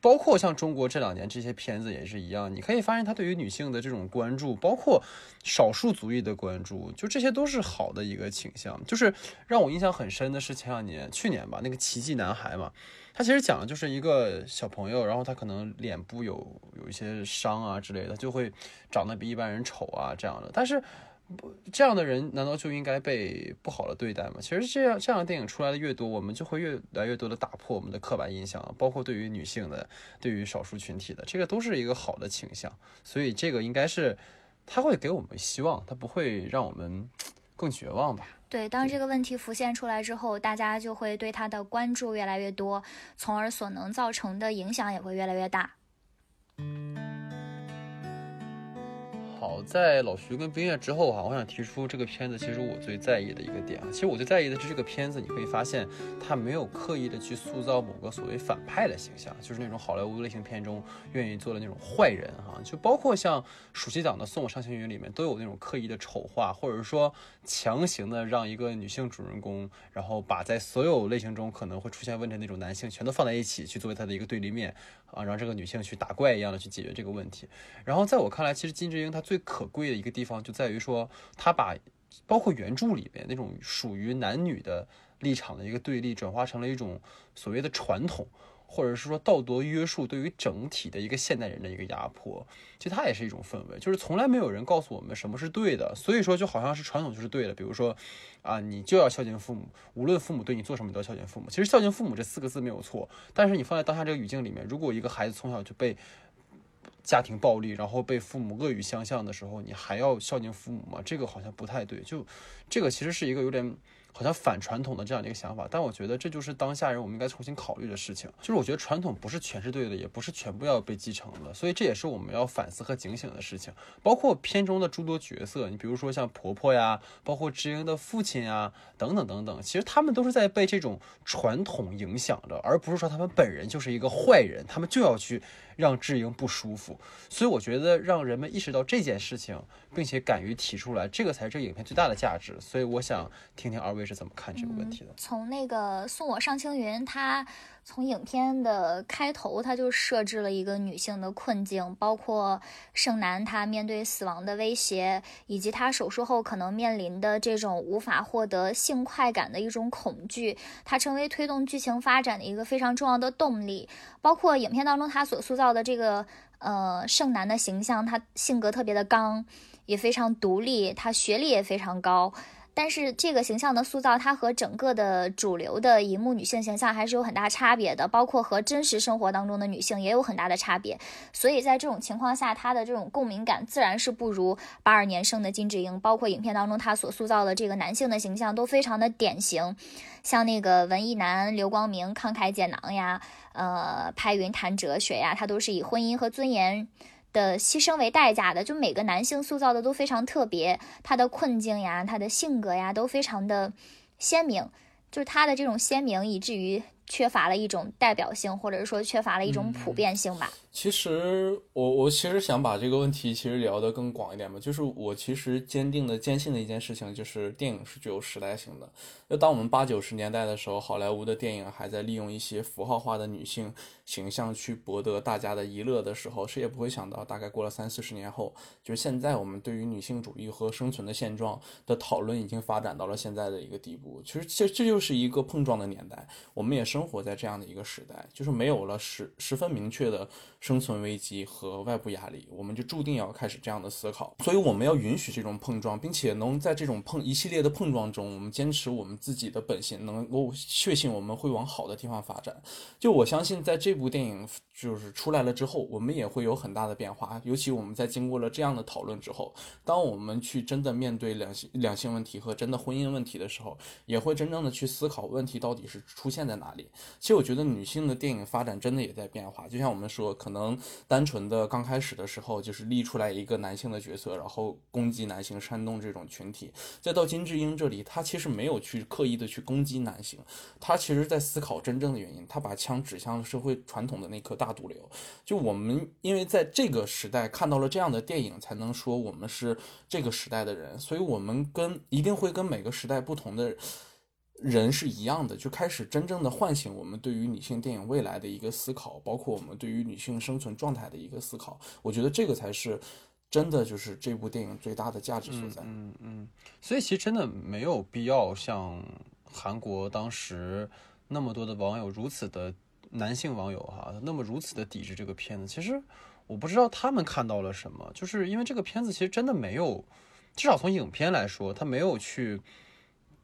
[SPEAKER 1] 包括像中国这两年这些片子也是一样，你可以发现它对于女性的这种关注，包括少数族裔的关注，就这些都是好的一个倾向。就是让我印象很深的是前两年，去年吧，那个奇迹男孩嘛，他其实讲的就是一个小朋友，然后他可能脸部有有一些伤啊之类的，就会长得比一般人丑啊这样的，但是。不，这样的人难道就应该被不好的对待吗？其实这样这样的电影出来的越多，我们就会越来越多的打破我们的刻板印象，包括对于女性的，对于少数群体的，这个都是一个好的倾向。所以这个应该是，他会给我们希望，他不会让我们更绝望吧？
[SPEAKER 3] 对，当这个问题浮现出来之后，大家就会对他的关注越来越多，从而所能造成的影响也会越来越大。
[SPEAKER 1] 好，在老徐跟冰月之后哈，我想提出这个片子，其实我最在意的一个点啊，其实我最在意的是这个片子，你会发现它没有刻意的去塑造某个所谓反派的形象，就是那种好莱坞类型片中愿意做的那种坏人哈，就包括像暑期档的《送我上青云》里面都有那种刻意的丑化，或者是说强行的让一个女性主人公，然后把在所有类型中可能会出现问题的那种男性全都放在一起去作为他的一个对立面啊，让这个女性去打怪一样的去解决这个问题。然后在我看来，其实金智英她最可贵的一个地方就在于说，他把包括原著里边那种属于男女的立场的一个对立，转化成了一种所谓的传统，或者是说道德约束对于整体的一个现代人的一个压迫。其实它也是一种氛围，就是从来没有人告诉我们什么是对的，所以说就好像是传统就是对的。比如说啊，你就要孝敬父母，无论父母对你做什么，你都要孝敬父母。其实孝敬父母这四个字没有错，但是你放在当下这个语境里面，如果一个孩子从小就被家庭暴力，然后被父母恶语相向的时候，你还要孝敬父母吗？这个好像不太对。就这个其实是一个有点好像反传统的这样的一个想法，但我觉得这就是当下人我们应该重新考虑的事情。就是我觉得传统不是全是对的，也不是全部要被继承的，所以这也是我们要反思和警醒的事情。包括片中的诸多角色，你比如说像婆婆呀，包括知英的父亲呀，等等等等，其实他们都是在被这种传统影响着，而不是说他们本人就是一个坏人，他们就要去。让智英不舒服，所以我觉得让人们意识到这件事情，并且敢于提出来，这个才是这个影片最大的价值。所以我想听听二位是怎么看这个问题的。
[SPEAKER 3] 从那个送我上青云，他从影片的开头他就设置了一个女性的困境，包括盛楠他面对死亡的威胁，以及他手术后可能面临的这种无法获得性快感的一种恐惧，它成为推动剧情发展的一个非常重要的动力。包括影片当中他所塑造的这个呃盛楠的形象，他性格特别的刚，也非常独立，他学历也非常高。但是这个形象的塑造，它和整个的主流的荧幕女性形象还是有很大差别的，包括和真实生活当中的女性也有很大的差别。所以在这种情况下，她的这种共鸣感自然是不如八二年生的金智英。包括影片当中她所塑造的这个男性的形象都非常的典型，像那个文艺男刘光明慷慨解囊呀，呃，拍云谈哲学呀，他都是以婚姻和尊严。的牺牲为代价的，就每个男性塑造的都非常特别，他的困境呀，他的性格呀，都非常的鲜明，就是他的这种鲜明，以至于缺乏了一种代表性，或者是说缺乏了一种普遍性吧。
[SPEAKER 2] 其实我我其实想把这个问题其实聊得更广一点吧，就是我其实坚定的坚信的一件事情，就是电影是具有时代性的。就当我们八九十年代的时候，好莱坞的电影还在利用一些符号化的女性形象去博得大家的一乐的时候，谁也不会想到，大概过了三四十年后，就是现在我们对于女性主义和生存的现状的讨论已经发展到了现在的一个地步。其实这这就是一个碰撞的年代，我们也生活在这样的一个时代，就是没有了十十分明确的。生存危机和外部压力，我们就注定要开始这样的思考。所以我们要允许这种碰撞，并且能在这种碰一系列的碰撞中，我们坚持我们自己的本性，能够确信我们会往好的地方发展。就我相信，在这部电影就是出来了之后，我们也会有很大的变化。尤其我们在经过了这样的讨论之后，当我们去真的面对两性两性问题和真的婚姻问题的时候，也会真正的去思考问题到底是出现在哪里。其实我觉得女性的电影发展真的也在变化。就像我们说，可。可能单纯的刚开始的时候，就是立出来一个男性的角色，然后攻击男性、煽动这种群体。再到金智英这里，他其实没有去刻意的去攻击男性，他其实在思考真正的原因。他把枪指向了社会传统的那颗大毒瘤。就我们因为在这个时代看到了这样的电影，才能说我们是这个时代的人。所以，我们跟一定会跟每个时代不同的。人是一样的，就开始真正的唤醒我们对于女性电影未来的一个思考，包括我们对于女性生存状态的一个思考。我觉得这个才是真的，就是这部电影最大的价值所在。
[SPEAKER 1] 嗯嗯。所以其实真的没有必要像韩国当时那么多的网友如此的男性网友哈，那么如此的抵制这个片子。其实我不知道他们看到了什么，就是因为这个片子其实真的没有，至少从影片来说，他没有去。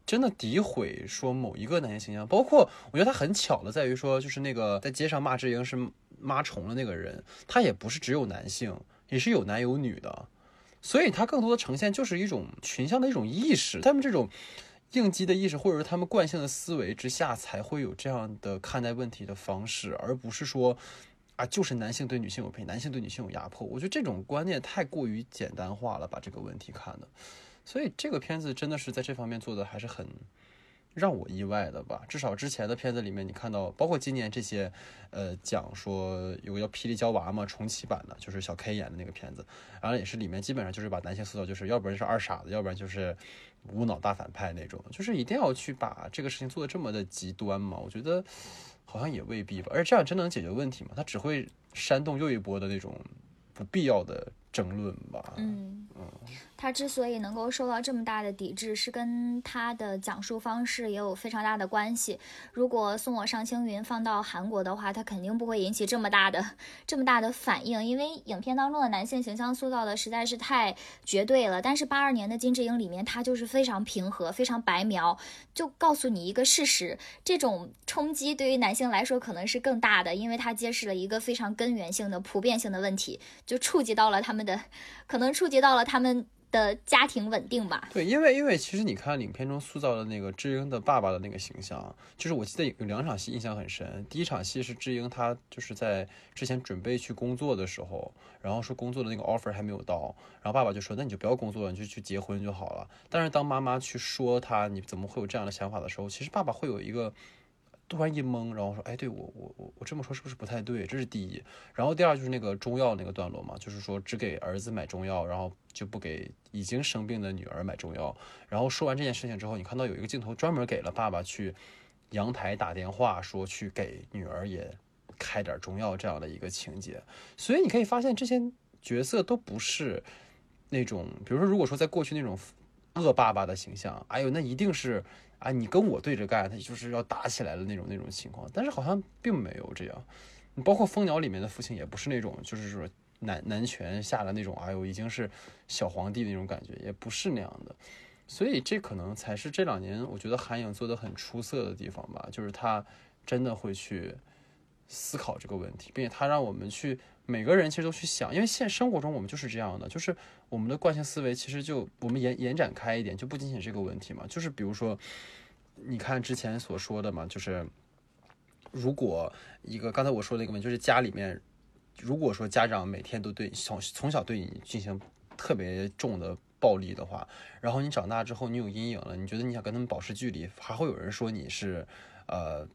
[SPEAKER 1] 真的诋毁说某一个男性形象，包括我觉得他很巧的在于说，就是那个在街上骂智英是妈虫的那个人，他也不是只有男性，也是有男有女的，所以他更多的呈现就是一种群像的一种意识。他们这种应激的意识，或者是他们惯性的思维之下，才会有这样的看待问题的方式，而不是说啊，就是男性对女性有偏，男性对女性有压迫。我觉得这种观念太过于简单化了，把这个问题看的。所以这个片子真的是在这方面做的还是很让我意外的吧。至少之前的片子里面，你看到，包括今年这些，呃，讲说有个叫《霹雳娇娃》嘛，重启版的，就是小 K 演的那个片子，然后也是里面基本上就是把男性塑造，就是要不然是二傻子，要不然就是无脑大反派那种，就是一定要去把这个事情做的这么的极端嘛？我觉得好像也未必吧。而且这样真能解决问题吗？它只会煽动又一波的那种不必要的争论吧。
[SPEAKER 3] 嗯，他之所以能够受到这么大的抵制，是跟他的讲述方式也有非常大的关系。如果送我上青云放到韩国的话，他肯定不会引起这么大的 [laughs] 这么大的反应，因为影片当中的男性形象塑造的实在是太绝对了。但是八二年的金智英里面，他就是非常平和、非常白描，就告诉你一个事实：这种冲击对于男性来说可能是更大的，因为他揭示了一个非常根源性的、普遍性的问题，就触及到了他们的，可能触及到了他们。的家庭稳定吧。
[SPEAKER 1] 对，因为因为其实你看影片中塑造的那个智英的爸爸的那个形象，就是我记得有两场戏印象很深。第一场戏是智英她就是在之前准备去工作的时候，然后说工作的那个 offer 还没有到，然后爸爸就说那你就不要工作了，你就去结婚就好了。但是当妈妈去说他你怎么会有这样的想法的时候，其实爸爸会有一个。突然一懵，然后说：“哎，对我，我，我，我这么说是不是不太对？这是第一。然后第二就是那个中药那个段落嘛，就是说只给儿子买中药，然后就不给已经生病的女儿买中药。然后说完这件事情之后，你看到有一个镜头专门给了爸爸去阳台打电话，说去给女儿也开点中药这样的一个情节。所以你可以发现这些角色都不是那种，比如说如果说在过去那种恶爸爸的形象，哎呦，那一定是。”啊，你跟我对着干，他就是要打起来的那种那种情况，但是好像并没有这样。包括《蜂鸟》里面的父亲也不是那种，就是说男男权下的那种，哎呦，已经是小皇帝那种感觉，也不是那样的。所以这可能才是这两年我觉得韩影做的很出色的地方吧，就是他真的会去思考这个问题，并且他让我们去每个人其实都去想，因为现生活中我们就是这样的，就是。我们的惯性思维其实就我们延延展开一点，就不仅仅这个问题嘛，就是比如说，你看之前所说的嘛，就是如果一个刚才我说的一个问题，就是家里面如果说家长每天都对从从小对你进行特别重的暴力的话，然后你长大之后你有阴影了，你觉得你想跟他们保持距离，还会有人说你是呃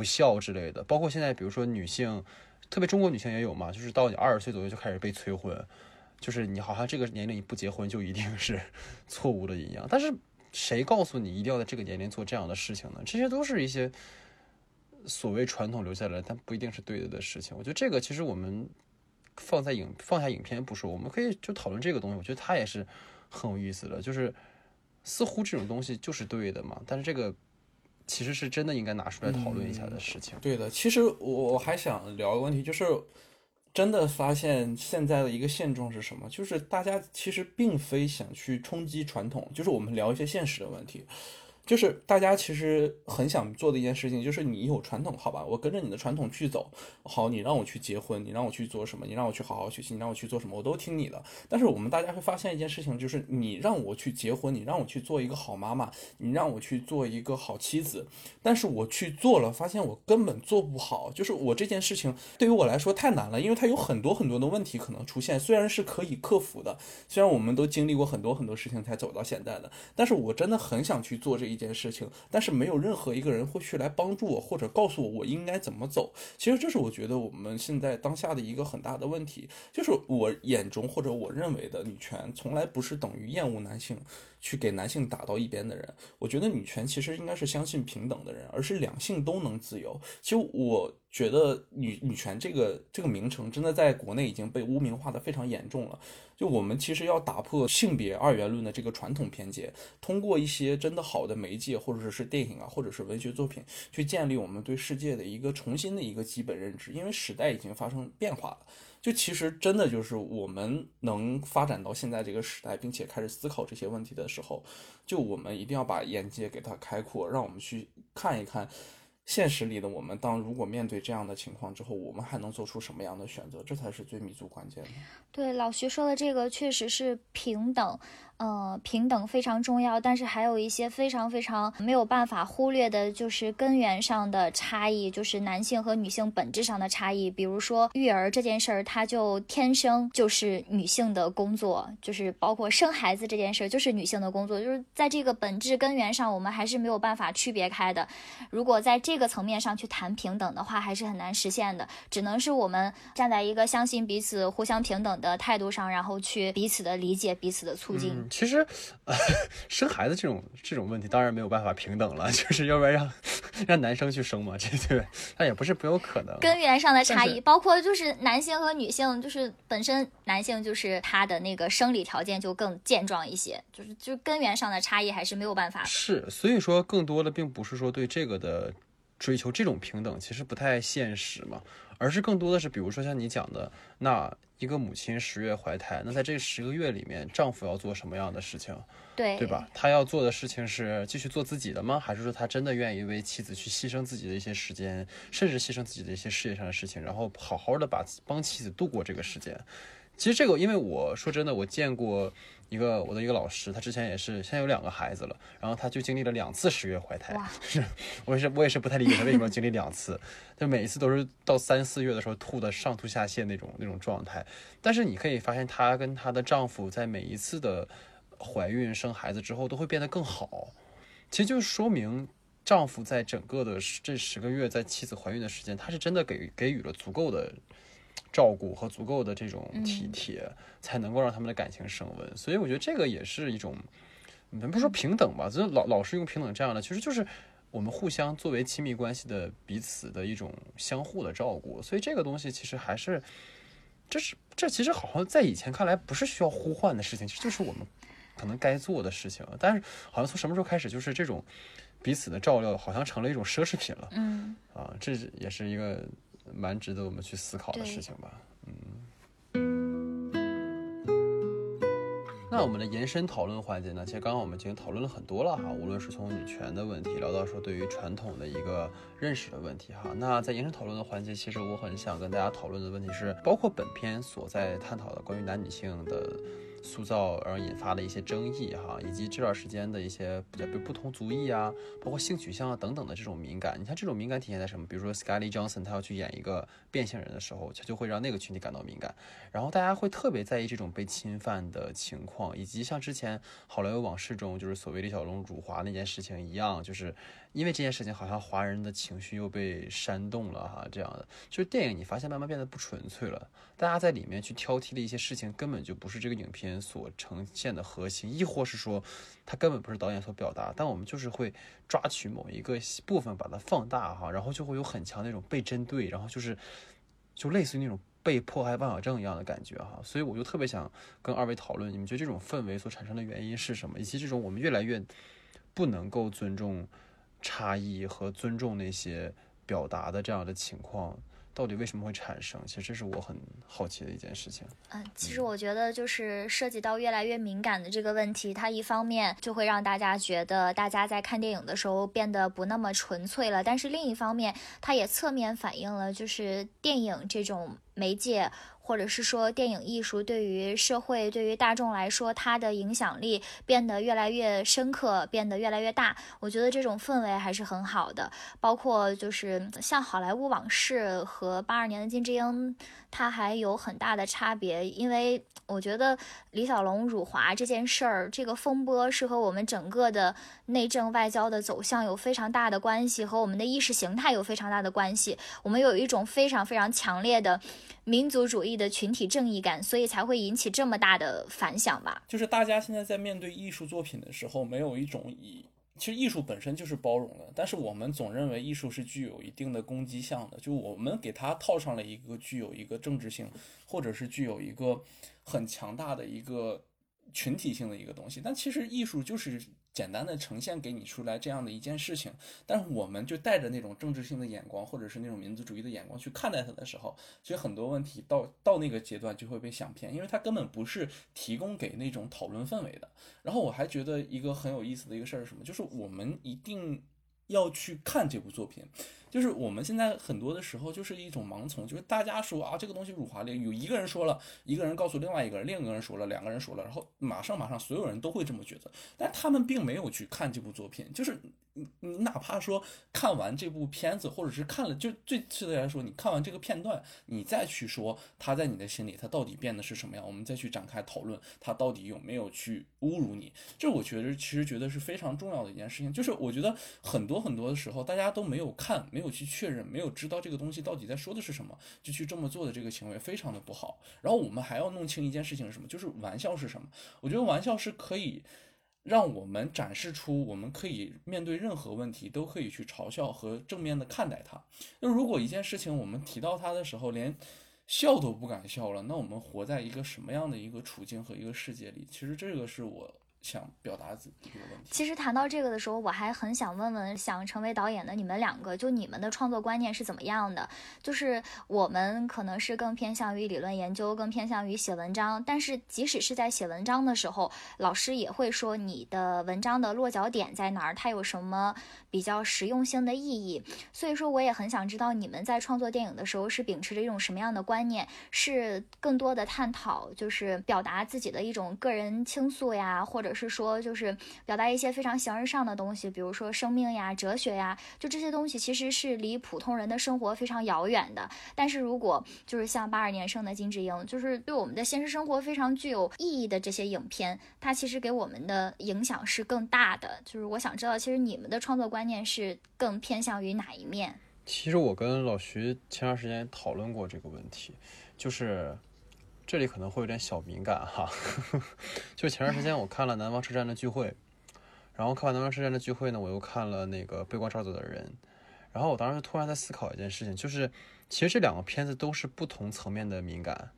[SPEAKER 1] 不孝之类的。包括现在比如说女性，特别中国女性也有嘛，就是到你二十岁左右就开始被催婚。就是你好像这个年龄你不结婚就一定是 [laughs] 错误的一样，但是谁告诉你一定要在这个年龄做这样的事情呢？这些都是一些所谓传统留下来但不一定是对的的事情。我觉得这个其实我们放在影放下影片不说，我们可以就讨论这个东西。我觉得它也是很有意思的，就是似乎这种东西就是对的嘛，但是这个其实是真的应该拿出来讨论一下的事情。
[SPEAKER 2] 对的，其实我还想聊个问题，就是。真的发现现在的一个现状是什么？就是大家其实并非想去冲击传统，就是我们聊一些现实的问题。就是大家其实很想做的一件事情，就是你有传统，好吧，我跟着你的传统去走。好，你让我去结婚，你让我去做什么？你让我去好好学习，你让我去做什么？我都听你的。但是我们大家会发现一件事情，就是你让我去结婚，你让我去做一个好妈妈，你让我去做一个好妻子，但是我去做了，发现我根本做不好。就是我这件事情对于我来说太难了，因为它有很多很多的问题可能出现。虽然是可以克服的，虽然我们都经历过很多很多事情才走到现在的，但是我真的很想去做这一。这件事情，但是没有任何一个人会去来帮助我，或者告诉我我应该怎么走。其实这是我觉得我们现在当下的一个很大的问题，就是我眼中或者我认为的女权，从来不是等于厌恶男性。去给男性打到一边的人，我觉得女权其实应该是相信平等的人，而是两性都能自由。其实我觉得女女权这个这个名称真的在国内已经被污名化的非常严重了。就我们其实要打破性别二元论的这个传统偏见，通过一些真的好的媒介，或者是电影啊，或者是文学作品，去建立我们对世界的一个重新的一个基本认知。因为时代已经发生变化了。就其实真的就是我们能发展到现在这个时代，并且开始思考这些问题的时候，就我们一定要把眼界给它开阔，让我们去看一看现实里的我们，当如果面对这样的情况之后，我们还能做出什么样的选择？这才是最弥足关键的。
[SPEAKER 3] 对，老徐说的这个确实是平等。呃，平等非常重要，但是还有一些非常非常没有办法忽略的，就是根源上的差异，就是男性和女性本质上的差异。比如说育儿这件事儿，它就天生就是女性的工作，就是包括生孩子这件事儿，就是女性的工作，就是在这个本质根源上，我们还是没有办法区别开的。如果在这个层面上去谈平等的话，还是很难实现的，只能是我们站在一个相信彼此、互相平等的态度上，然后去彼此的理解、彼此的促进。
[SPEAKER 1] 其实，呃，[laughs] 生孩子这种这种问题，当然没有办法平等了，[laughs] 就是要不然让让男生去生嘛，这对，那也不是没有可能。
[SPEAKER 3] 根源上的差异，包括就是男性和女性，就是本身男性就是他的那个生理条件就更健壮一些，就是就根源上的差异还是没有办法。
[SPEAKER 1] 是，所以说更多的并不是说对这个的追求，这种平等其实不太现实嘛，而是更多的是，比如说像你讲的那。一个母亲十月怀胎，那在这十个月里面，丈夫要做什么样的事情？
[SPEAKER 3] 对，
[SPEAKER 1] 对吧？他要做的事情是继续做自己的吗？还是说他真的愿意为妻子去牺牲自己的一些时间，甚至牺牲自己的一些事业上的事情，然后好好的把帮妻子度过这个时间？其实这个，因为我说真的，我见过。一个我的一个老师，她之前也是，现在有两个孩子了，然后她就经历了两次十月怀胎，[laughs] 是，我也是我也是不太理解她为什么要经历两次，就每一次都是到三四月的时候吐的上吐下泻那种那种状态，但是你可以发现她跟她的丈夫在每一次的怀孕生孩子之后都会变得更好，其实就说明丈夫在整个的这十个月在妻子怀孕的时间，他是真的给给予了足够的。照顾和足够的这种体贴，才能够让他们的感情升温。所以我觉得这个也是一种，咱不说平等吧，就老老是用平等这样的，其实就是我们互相作为亲密关系的彼此的一种相互的照顾。所以这个东西其实还是，这是这其实好像在以前看来不是需要呼唤的事情，其实就是我们可能该做的事情。但是好像从什么时候开始，就是这种彼此的照料好像成了一种奢侈品了。
[SPEAKER 3] 嗯，
[SPEAKER 1] 啊，这也是一个。蛮值得我们去思考的事情吧，嗯。那我们的延伸讨论环节呢？其实刚刚我们已经讨论了很多了哈，无论是从女权的问题聊到说对于传统的一个认识的问题哈。那在延伸讨论的环节，其实我很想跟大家讨论的问题是，包括本片所在探讨的关于男女性的。塑造而引发的一些争议哈，以及这段时间的一些比较不同族裔啊，包括性取向啊等等的这种敏感。你看这种敏感体现在什么？比如说 Scarlett Johnson 他要去演一个变性人的时候，他就会让那个群体感到敏感。然后大家会特别在意这种被侵犯的情况，以及像之前《好莱坞往事》中就是所谓李小龙辱华那件事情一样，就是。因为这件事情，好像华人的情绪又被煽动了哈，这样的就是电影，你发现慢慢变得不纯粹了。大家在里面去挑剔的一些事情，根本就不是这个影片所呈现的核心，亦或是说，它根本不是导演所表达。但我们就是会抓取某一个部分，把它放大哈，然后就会有很强那种被针对，然后就是就类似于那种被迫害妄想症一样的感觉哈。所以我就特别想跟二位讨论，你们觉得这种氛围所产生的原因是什么，以及这种我们越来越不能够尊重。差异和尊重那些表达的这样的情况，到底为什么会产生？其实这是我很好奇的一件事情。
[SPEAKER 3] 嗯，其实我觉得就是涉及到越来越敏感的这个问题，它一方面就会让大家觉得大家在看电影的时候变得不那么纯粹了，但是另一方面，它也侧面反映了就是电影这种媒介。或者是说，电影艺术对于社会、对于大众来说，它的影响力变得越来越深刻，变得越来越大。我觉得这种氛围还是很好的。包括就是像《好莱坞往事》和八二年的金智英。它还有很大的差别，因为我觉得李小龙辱华这件事儿，这个风波是和我们整个的内政外交的走向有非常大的关系，和我们的意识形态有非常大的关系。我们有一种非常非常强烈的民族主义的群体正义感，所以才会引起这么大的反响吧。
[SPEAKER 2] 就是大家现在在面对艺术作品的时候，没有一种以。其实艺术本身就是包容的，但是我们总认为艺术是具有一定的攻击性的，就我们给它套上了一个具有一个政治性，或者是具有一个很强大的一个群体性的一个东西，但其实艺术就是。简单的呈现给你出来这样的一件事情，但是我们就带着那种政治性的眼光，或者是那种民族主义的眼光去看待它的时候，其实很多问题到到那个阶段就会被想偏，因为它根本不是提供给那种讨论氛围的。然后我还觉得一个很有意思的一个事儿是什么，就是我们一定要去看这部作品，就是我们现在很多的时候就是一种盲从，就是大家说啊这个东西辱华了，有一个人说了，一个人告诉另外一个人，另一个人说了，两个人说了，然后马上马上所有人都会这么觉得，但他们并没有去看这部作品，就是你你哪怕说看完这部片子，或者是看了就最次的来说，你看完这个片段，你再去说他在你的心里他到底变的是什么样，我们再去展开讨论他到底有没有去侮辱你，这我觉得其实觉得是非常重要的一件事情，就是我觉得很多很多的时候大家都没有看，没有去确认，没有知道这个东西到底在说的是什么，就去这么做的这个行为非常的不好。然后我们还要弄清一件事情是什么，就是玩笑是什么。我觉得玩笑是可以让我们展示出，我们可以面对任何问题都可以去嘲笑和正面的看待它。那如果一件事情我们提到它的时候，连笑都不敢笑了，那我们活在一个什么样的一个处境和一个世界里？其实这个是我。想表达自己的问题。
[SPEAKER 3] 其实谈到这个的时候，我还很想问问想成为导演的你们两个，就你们的创作观念是怎么样的？就是我们可能是更偏向于理论研究，更偏向于写文章。但是即使是在写文章的时候，老师也会说你的文章的落脚点在哪儿，它有什么比较实用性的意义。所以说，我也很想知道你们在创作电影的时候是秉持着一种什么样的观念？是更多的探讨，就是表达自己的一种个人倾诉呀，或者。是说，就是表达一些非常形而上的东西，比如说生命呀、哲学呀，就这些东西其实是离普通人的生活非常遥远的。但是如果就是像八二年生的金智英，就是对我们的现实生活非常具有意义的这些影片，它其实给我们的影响是更大的。就是我想知道，其实你们的创作观观念是更偏向于哪一面？
[SPEAKER 1] 其实我跟老徐前段时间讨论过这个问题，就是。这里可能会有点小敏感哈，[laughs] 就前段时间我看了《南方车站的聚会》，然后看完《南方车站的聚会》呢，我又看了那个《背光照走的人》，然后我当时突然在思考一件事情，就是其实这两个片子都是不同层面的敏感，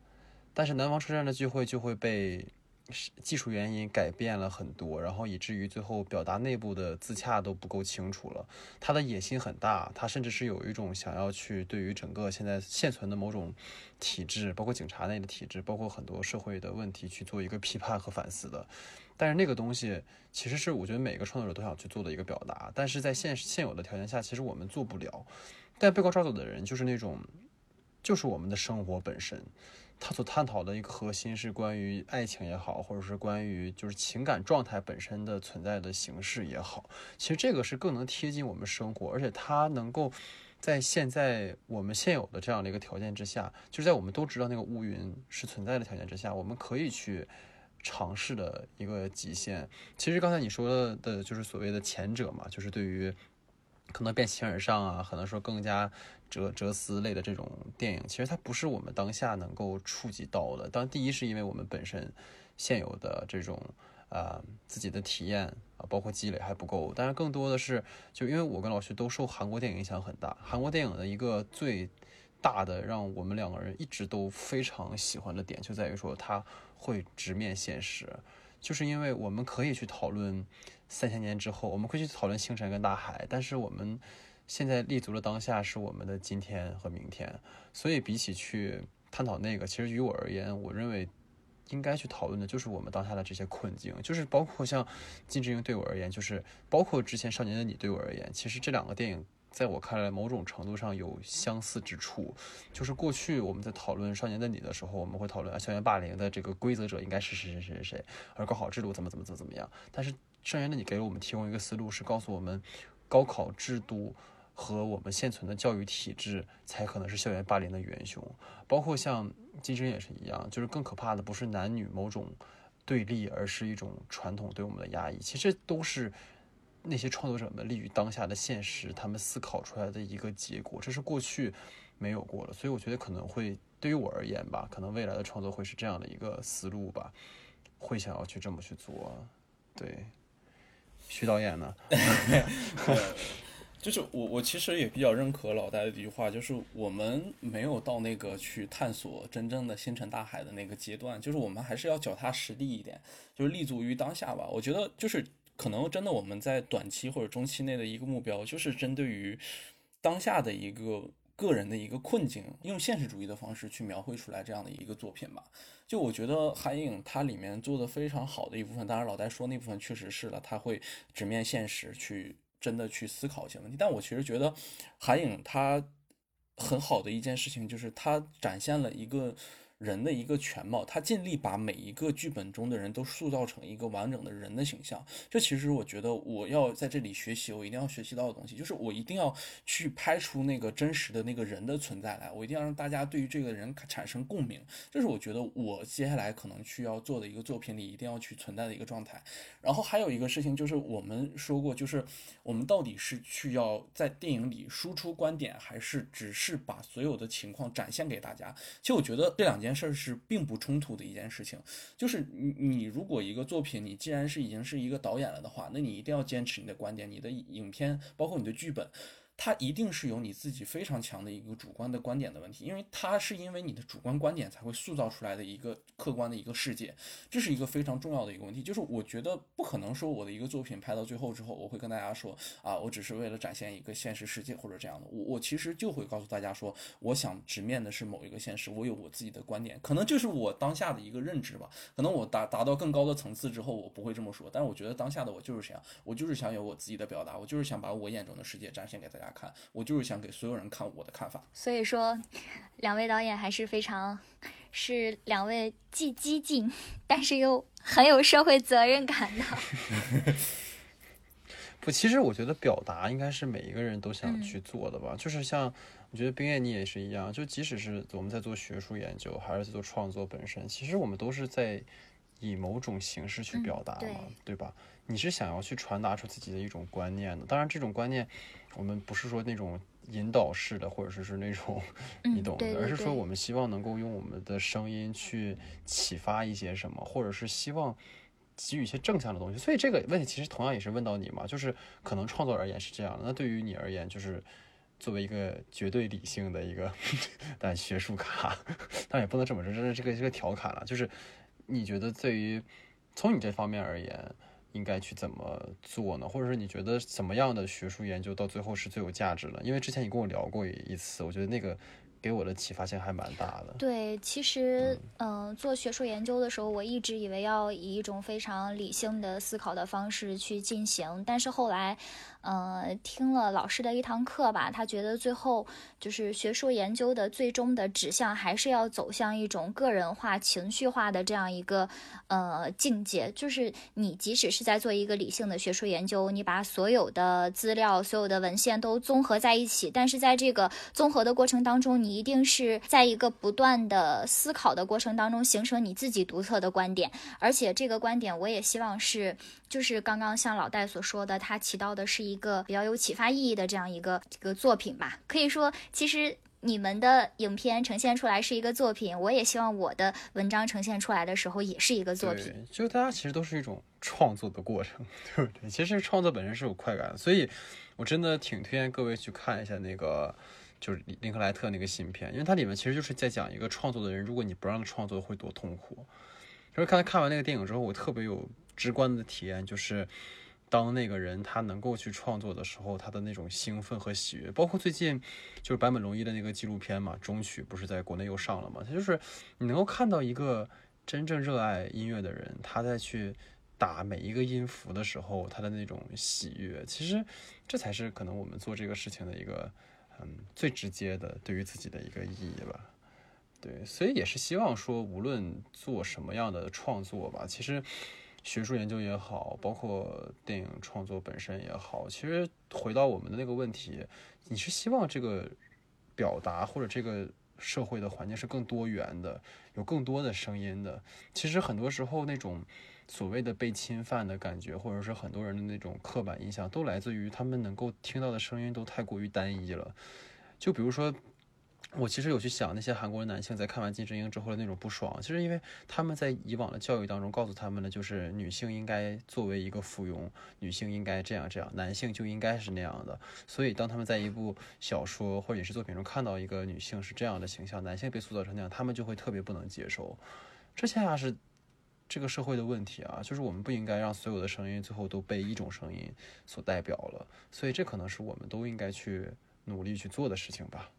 [SPEAKER 1] 但是《南方车站的聚会》就会被。技术原因改变了很多，然后以至于最后表达内部的自洽都不够清楚了。他的野心很大，他甚至是有一种想要去对于整个现在现存的某种体制，包括警察内的体制，包括很多社会的问题去做一个批判和反思的。但是那个东西其实是我觉得每个创作者都想去做的一个表达，但是在现现有的条件下，其实我们做不了。但被光抓走的人就是那种，就是我们的生活本身。他所探讨的一个核心是关于爱情也好，或者是关于就是情感状态本身的存在的形式也好，其实这个是更能贴近我们生活，而且它能够在现在我们现有的这样的一个条件之下，就是在我们都知道那个乌云是存在的条件之下，我们可以去尝试的一个极限。其实刚才你说的就是所谓的前者嘛，就是对于可能变形而上啊，可能说更加。哲哲思类的这种电影，其实它不是我们当下能够触及到的。当然第一是因为我们本身现有的这种啊自己的体验啊，包括积累还不够。但是更多的是，就因为我跟老徐都受韩国电影影响很大。韩国电影的一个最大的让我们两个人一直都非常喜欢的点，就在于说它会直面现实。就是因为我们可以去讨论三千年之后，我们会去讨论星辰跟大海，但是我们。现在立足的当下是我们的今天和明天，所以比起去探讨那个，其实于我而言，我认为应该去讨论的就是我们当下的这些困境，就是包括像金智英对我而言，就是包括之前《少年的你》对我而言，其实这两个电影在我看来，某种程度上有相似之处。就是过去我们在讨论《少年的你》的时候，我们会讨论校园霸凌的这个规则者应该是谁谁谁谁谁，而高考制度怎么怎么怎么怎么样。但是《少年的你》给了我们提供一个思路，是告诉我们高考制度。和我们现存的教育体制才可能是校园霸凌的元凶，包括像金生也是一样，就是更可怕的不是男女某种对立，而是一种传统对我们的压抑。其实都是那些创作者们立于当下的现实，他们思考出来的一个结果，这是过去没有过的。所以我觉得可能会对于我而言吧，可能未来的创作会是这样的一个思路吧，会想要去这么去做。对，徐导演呢？[laughs]
[SPEAKER 2] 就是我，我其实也比较认可老戴的一句话，就是我们没有到那个去探索真正的星辰大海的那个阶段，就是我们还是要脚踏实地一点，就是立足于当下吧。我觉得就是可能真的我们在短期或者中期内的一个目标，就是针对于当下的一个个人的一个困境，用现实主义的方式去描绘出来这样的一个作品吧。就我觉得韩影它里面做的非常好的一部分，当然老戴说那部分确实是了，他会直面现实去。真的去思考一些问题。但我其实觉得韩影他很好的一件事情就是他展现了一个。人的一个全貌，他尽力把每一个剧本中的人都塑造成一个完整的人的形象。这其实我觉得我要在这里学习，我一定要学习到的东西，就是我一定要去拍出那个真实的那个人的存在来，我一定要让大家对于这个人产生共鸣。这是我觉得我接下来可能需要做的一个作品里一定要去存在的一个状态。然后还有一个事情就是我们说过，就是我们到底是去要在电影里输出观点，还是只是把所有的情况展现给大家？其实我觉得这两件。事儿是并不冲突的一件事情，就是你你如果一个作品，你既然是已经是一个导演了的话，那你一定要坚持你的观点，你的影片包括你的剧本。它一定是有你自己非常强的一个主观的观点的问题，因为它是因为你的主观观点才会塑造出来的一个客观的一个世界，这是一个非常重要的一个问题。就是我觉得不可能说我的一个作品拍到最后之后，我会跟大家说啊，我只是为了展现一个现实世界或者这样的。我我其实就会告诉大家说，我想直面的是某一个现实，我有我自己的观点，可能就是我当下的一个认知吧。可能我达达到更高的层次之后，我不会这么说，但是我觉得当下的我就是这样，我就是想有我自己的表达，我就是想把我眼中的世界展现给大家。看，我就是想给所有人看我的看法。
[SPEAKER 3] 所以说，两位导演还是非常是两位既激进，但是又很有社会责任感的。[laughs]
[SPEAKER 1] 不，其实我觉得表达应该是每一个人都想去做的吧。就是像我觉得冰燕你也是一样，就即使是我们在做学术研究，还是在做创作本身，其实我们都是在以某种形式去表达嘛，对吧？你是想要去传达出自己的一种观念的，当然这种观念，我们不是说那种引导式的，或者是是那种你懂的，而是说我们希望能够用我们的声音去启发一些什么，或者是希望给予一些正向的东西。所以这个问题其实同样也是问到你嘛，就是可能创作而言是这样的，那对于你而言，就是作为一个绝对理性的一个 [laughs] 但学术咖，但也不能这么说，这是这个这个调侃了，就是你觉得对于从你这方面而言。应该去怎么做呢？或者是你觉得怎么样的学术研究到最后是最有价值的？因为之前你跟我聊过一次，我觉得那个给我的启发性还蛮大的。
[SPEAKER 3] 对，其实嗯，做学术研究的时候，我一直以为要以一种非常理性的思考的方式去进行，但是后来。呃，听了老师的一堂课吧，他觉得最后就是学术研究的最终的指向还是要走向一种个人化、情绪化的这样一个呃境界。就是你即使是在做一个理性的学术研究，你把所有的资料、所有的文献都综合在一起，但是在这个综合的过程当中，你一定是在一个不断的思考的过程当中形成你自己独特的观点，而且这个观点我也希望是。就是刚刚像老戴所说的，它起到的是一一个比较有启发意义的这样一个一个作品吧。可以说，其实你们的影片呈现出来是一个作品，我也希望我的文章呈现出来的时候也是一个作品。
[SPEAKER 1] 就大家其实都是一种创作的过程，[laughs] 对不对？其实创作本身是有快感，所以我真的挺推荐各位去看一下那个就是林克莱特那个新片，因为它里面其实就是在讲一个创作的人，如果你不让他创作会多痛苦。就是刚才看完那个电影之后，我特别有。直观的体验就是，当那个人他能够去创作的时候，他的那种兴奋和喜悦。包括最近就是坂本龙一的那个纪录片嘛，《中曲》不是在国内又上了嘛？他就是你能够看到一个真正热爱音乐的人，他在去打每一个音符的时候，他的那种喜悦。其实这才是可能我们做这个事情的一个嗯最直接的对于自己的一个意义吧。对，所以也是希望说，无论做什么样的创作吧，其实。学术研究也好，包括电影创作本身也好，其实回到我们的那个问题，你是希望这个表达或者这个社会的环境是更多元的，有更多的声音的。其实很多时候那种所谓的被侵犯的感觉，或者是很多人的那种刻板印象，都来自于他们能够听到的声音都太过于单一了。就比如说。我其实有去想那些韩国男性在看完金智英之后的那种不爽，其实因为他们在以往的教育当中告诉他们的就是女性应该作为一个附庸，女性应该这样这样，男性就应该是那样的。所以当他们在一部小说或者影视作品中看到一个女性是这样的形象，男性被塑造成那样，他们就会特别不能接受。这恰恰是这个社会的问题啊，就是我们不应该让所有的声音最后都被一种声音所代表了。所以这可能是我们都应该去努力去做的事情吧。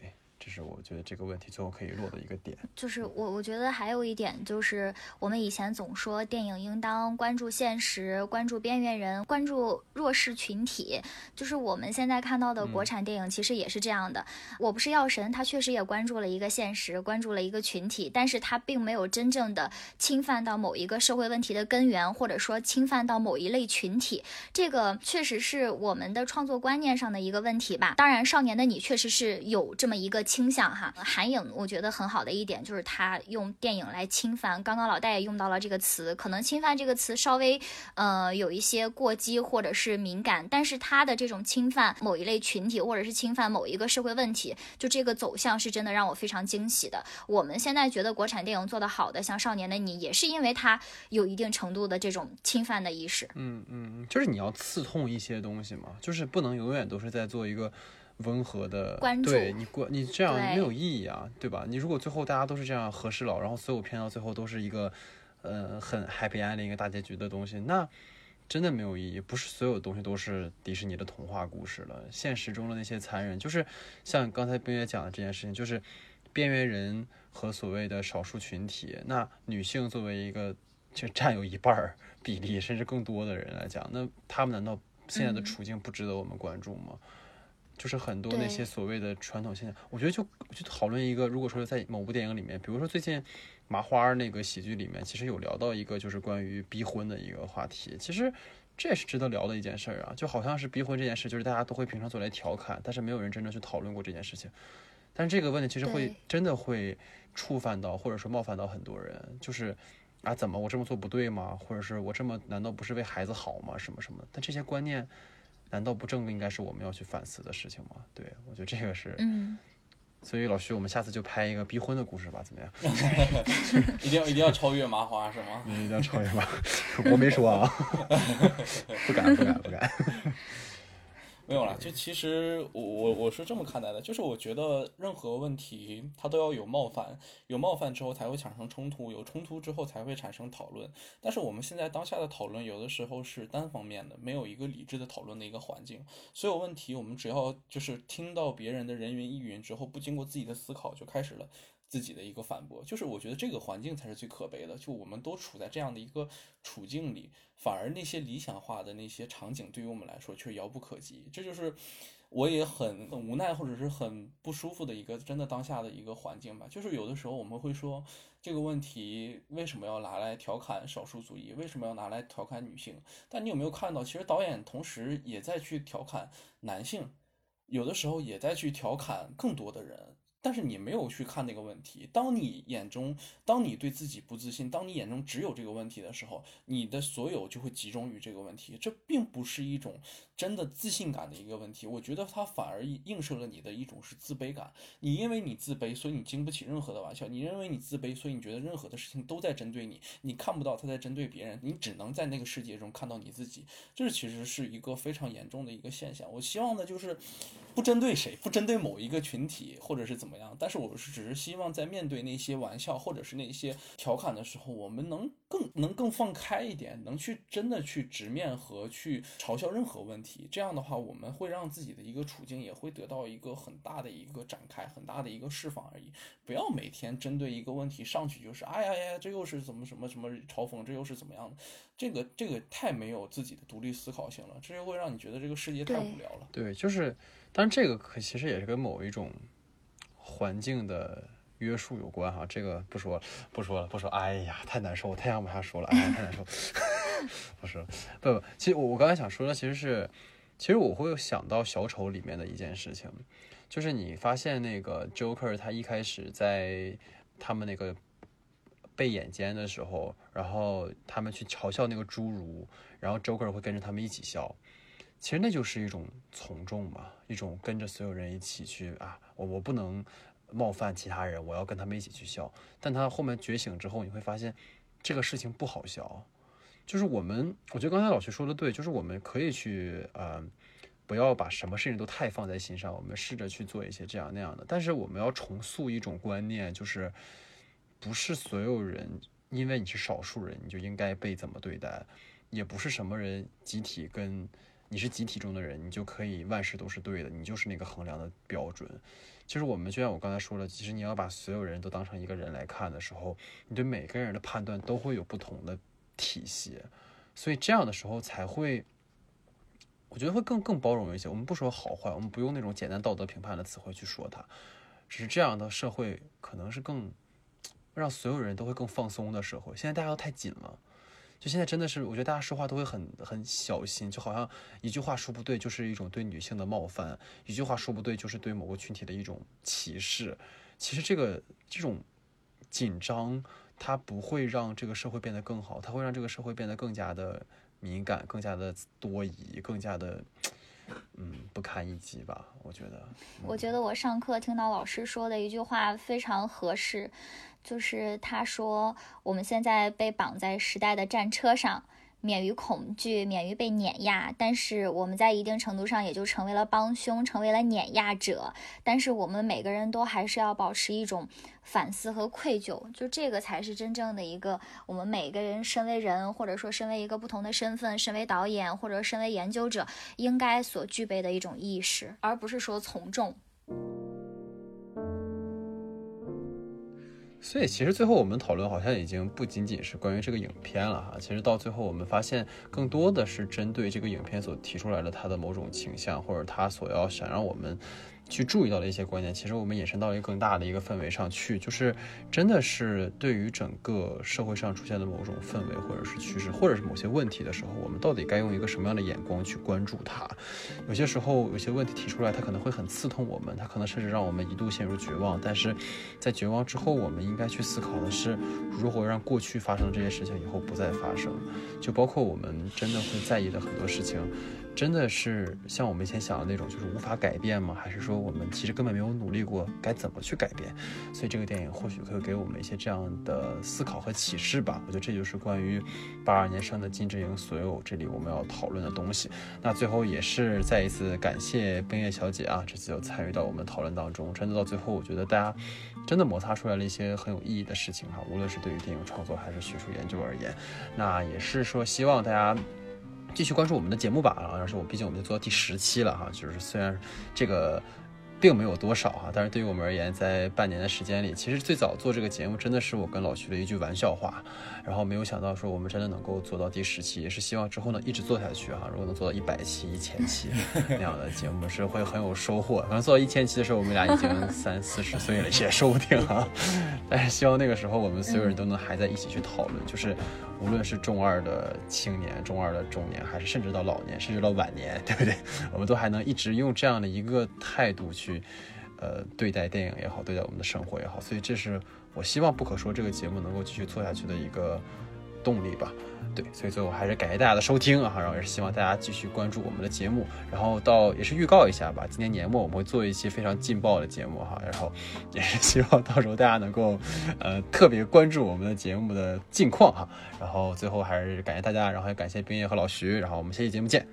[SPEAKER 1] Yeah. 这是我觉得这个问题最后可以落的一个点。
[SPEAKER 3] 就是我我觉得还有一点就是，我们以前总说电影应当关注现实、关注边缘人、关注弱势群体。就是我们现在看到的国产电影，其实也是这样的。我不是药神，他确实也关注了一个现实，关注了一个群体，但是他并没有真正的侵犯到某一个社会问题的根源，或者说侵犯到某一类群体。这个确实是我们的创作观念上的一个问题吧。当然，《少年的你》确实是有这么一个倾向哈。韩影我觉得很好的一点就是他用电影来侵犯，刚刚老戴也用到了这个词，可能侵犯这个词稍微呃有一些过激或者是敏感，但是他的这种侵犯某一类群体或者是侵犯某一个社会问题，就这个走向是真的让我非常惊喜的。我们现在觉得国产电影做得好的，像《少年的你》，也是因为它有一定程度的这种侵犯的意识。
[SPEAKER 1] 嗯，嗯，就是你要刺痛一些东西嘛，就是不能永远都是在做一个温和的
[SPEAKER 3] 关注
[SPEAKER 1] 对你关你这样没有意义啊，对吧？你如果最后大家都是这样和事佬，然后所有片到最后都是一个呃很 happy ending 一个大结局的东西，那真的没有意义。不是所有东西都是迪士尼的童话故事了，现实中的那些残忍，就是像刚才冰月讲的这件事情，就是边缘人和所谓的少数群体，那女性作为一个就占有一半儿比例甚至更多的人来讲，那他们难道现在的
[SPEAKER 3] 嗯
[SPEAKER 1] 处境不值得我们关注吗？就是很多那些所谓的传统现象，我觉得就就讨论一个，如果说在某部电影里面，比如说最近麻花那个喜剧里面，其实有聊到一个就是关于逼婚的一个话题，其实这也是值得聊的一件事儿啊，就好像是逼婚这件事，就是大家都会平常做来调侃，但是没有人真正去讨论过这件事情。但是这个问题其实会真的会触犯到或者说冒犯到很多人，就是啊，怎么我这么做不对吗？或者是我这么难道不是为孩子好吗？什么什么的？但这些观念难道不正应该是我们要去反思的事情吗？对我觉得这个是，
[SPEAKER 3] 嗯，
[SPEAKER 1] 所以老徐，我们下次就拍一个逼婚的故事吧，怎么样？[laughs]
[SPEAKER 2] 一定要一定要超越麻花是吗？
[SPEAKER 1] 你一定要超越麻？我没说啊，不敢不敢不敢。
[SPEAKER 2] 没有啦，就其实我我我是这么看待的，就是我觉得任何问题它都要有冒犯，有冒犯之后才会产生冲突，有冲突之后才会产生讨论。但是我们现在当下的讨论有的时候是单方面的，没有一个理智的讨论的一个环境。所有问题我们只要就是听到别人的人云亦云之后，不经过自己的思考就开始了。自己的一个反驳，就是我觉得这个环境才是最可悲的。就我们都处在这样的一个处境里，反而那些理想化的那些场景对于我们来说却遥不可及。这就是我也很很无奈或者是很不舒服的一个真的当下的一个环境吧。就是有的时候我们会说这个问题为什么要拿来调侃少数族裔，为什么要拿来调侃女性？但你有没有看到，其实导演同时也在去调侃男性，有的时候也在去调侃更多的人。但是你没有去看那个问题。当你眼中，当你对自己不自信，当你眼中只有这个问题的时候，你的所有就会集中于这个问题。这并不是一种真的自信感的一个问题。我觉得它反而映射了你的一种是自卑感。你因为你自卑，所以你经不起任何的玩笑；你认为你自卑，所以你觉得任何的事情都在针对你，你看不到他在针对别人，你只能在那个世界中看到你自己。这其实是一个非常严重的一个现象。我希望呢，就是不针对谁，不针对某一个群体，或者是怎么样。但是我是只是希望在面对那些玩笑或者是那些调侃的时候，我们能更能更放开一点，能去真的去直面和去嘲笑任何问题。这样的话，我们会让自己的一个处境也会得到一个很大的一个展开，很大的一个释放而已。不要每天针对一个问题上去就是哎呀呀，这又是怎么什么什么嘲讽，这又是怎么样的？这个这个太没有自己的独立思考性了，这就会让你觉得这个世界太无聊了。
[SPEAKER 1] 对，就是，当然这个可其实也是跟某一种环境的约束有关哈。这个不说了，不说了，不说。哎呀，太难受，我太想往下说了，哎呀，太难受。[laughs] 不是，不不，其实我我刚才想说的其实是，其实我会想到小丑里面的一件事情，就是你发现那个 Joker 他一开始在他们那个被眼尖的时候，然后他们去嘲笑那个侏儒，然后 Joker 会跟着他们一起笑。其实那就是一种从众嘛，一种跟着所有人一起去啊，我我不能冒犯其他人，我要跟他们一起去笑。但他后面觉醒之后，你会发现这个事情不好笑。就是我们，我觉得刚才老徐说的对，就是我们可以去呃，不要把什么事情都太放在心上，我们试着去做一些这样那样的。但是我们要重塑一种观念，就是不是所有人因为你是少数人，你就应该被怎么对待，也不是什么人集体跟你是集体中的人，你就可以万事都是对的，你就是那个衡量的标准。其实我们就像我刚才说的，其实你要把所有人都当成一个人来看的时候，你对每个人的判断都会有不同的体系，所以这样的时候才会，我觉得会更更包容一些。我们不说好坏，我们不用那种简单道德评判的词汇去说它，只是这样的社会可能是更让所有人都会更放松的社会。现在大家都太紧了。就现在真的是，我觉得大家说话都会很很小心，就好像一句话说不对就是一种对女性的冒犯，一句话说不对就是对某个群体的一种歧视。其实这个这种紧张，它不会让这个社会变得更好，它会让这个社会变得更加的敏感、更加的多疑、更加的嗯不堪一击吧。我觉得，
[SPEAKER 3] 我觉得我上课听到老师说的一句话非常合适。就是他说，我们现在被绑在时代的战车上，免于恐惧，免于被碾压。但是我们在一定程度上也就成为了帮凶，成为了碾压者。但是我们每个人都还是要保持一种反思和愧疚，就这个才是真正的一个我们每个人身为人，或者说身为一个不同的身份，身为导演或者身为研究者，应该所具备的一种意识，而不是说从众。
[SPEAKER 1] 所以其实最后我们讨论好像已经不仅仅是关于这个影片了哈，其实到最后我们发现更多的是针对这个影片所提出来的它的某种倾向，或者它所要想让我们。去注意到的一些观点，其实我们延伸到一个更大的一个氛围上去，就是真的是对于整个社会上出现的某种氛围，或者是趋势，或者是某些问题的时候，我们到底该用一个什么样的眼光去关注它？有些时候，有些问题提出来，它可能会很刺痛我们，它可能甚至让我们一度陷入绝望。但是在绝望之后，我们应该去思考的是，如何让过去发生的这些事情以后不再发生。就包括我们真的会在意的很多事情。真的是像我们以前想的那种，就是无法改变吗？还是说我们其实根本没有努力过，该怎么去改变？所以这个电影或许可以给我们一些这样的思考和启示吧。我觉得这就是关于八二年生的金智英所有这里我们要讨论的东西。那最后也是再一次感谢冰叶小姐啊，这次有参与到我们讨论当中。真的到最后，我觉得大家真的摩擦出来了一些很有意义的事情哈，无论是对于电影创作还是学术研究而言，那也是说希望大家。继续关注我们的节目吧，然后是我，毕竟我们就做到第十期了哈，就是虽然这个。并没有多少哈，但是对于我们而言，在半年的时间里，其实最早做这个节目真的是我跟老徐的一句玩笑话，然后没有想到说我们真的能够做到第十期，也是希望之后呢一直做下去哈。如果能做到一百期、一千期那样的节目，是会很有收获。可能做到一千期的时候，我们俩已经三四十岁了，也说不定啊。但是希望那个时候我们所有人都能还在一起去讨论，就是无论是中二的青年、中二的中年，还是甚至到老年，甚至到晚年，对不对？我们都还能一直用这样的一个态度。去，呃，对待电影也好，对待我们的生活也好，所以这是我希望不可说这个节目能够继续做下去的一个动力吧。对，所以最后还是感谢大家的收听啊，然后也是希望大家继续关注我们的节目，然后到也是预告一下吧，今年年末我们会做一期非常劲爆的节目哈，然后 [laughs] 也是希望到时候大家能够呃特别关注我们的节目的近况哈，然后最后还是感谢大家，然后也感谢冰叶和老徐，然后我们下期节目见。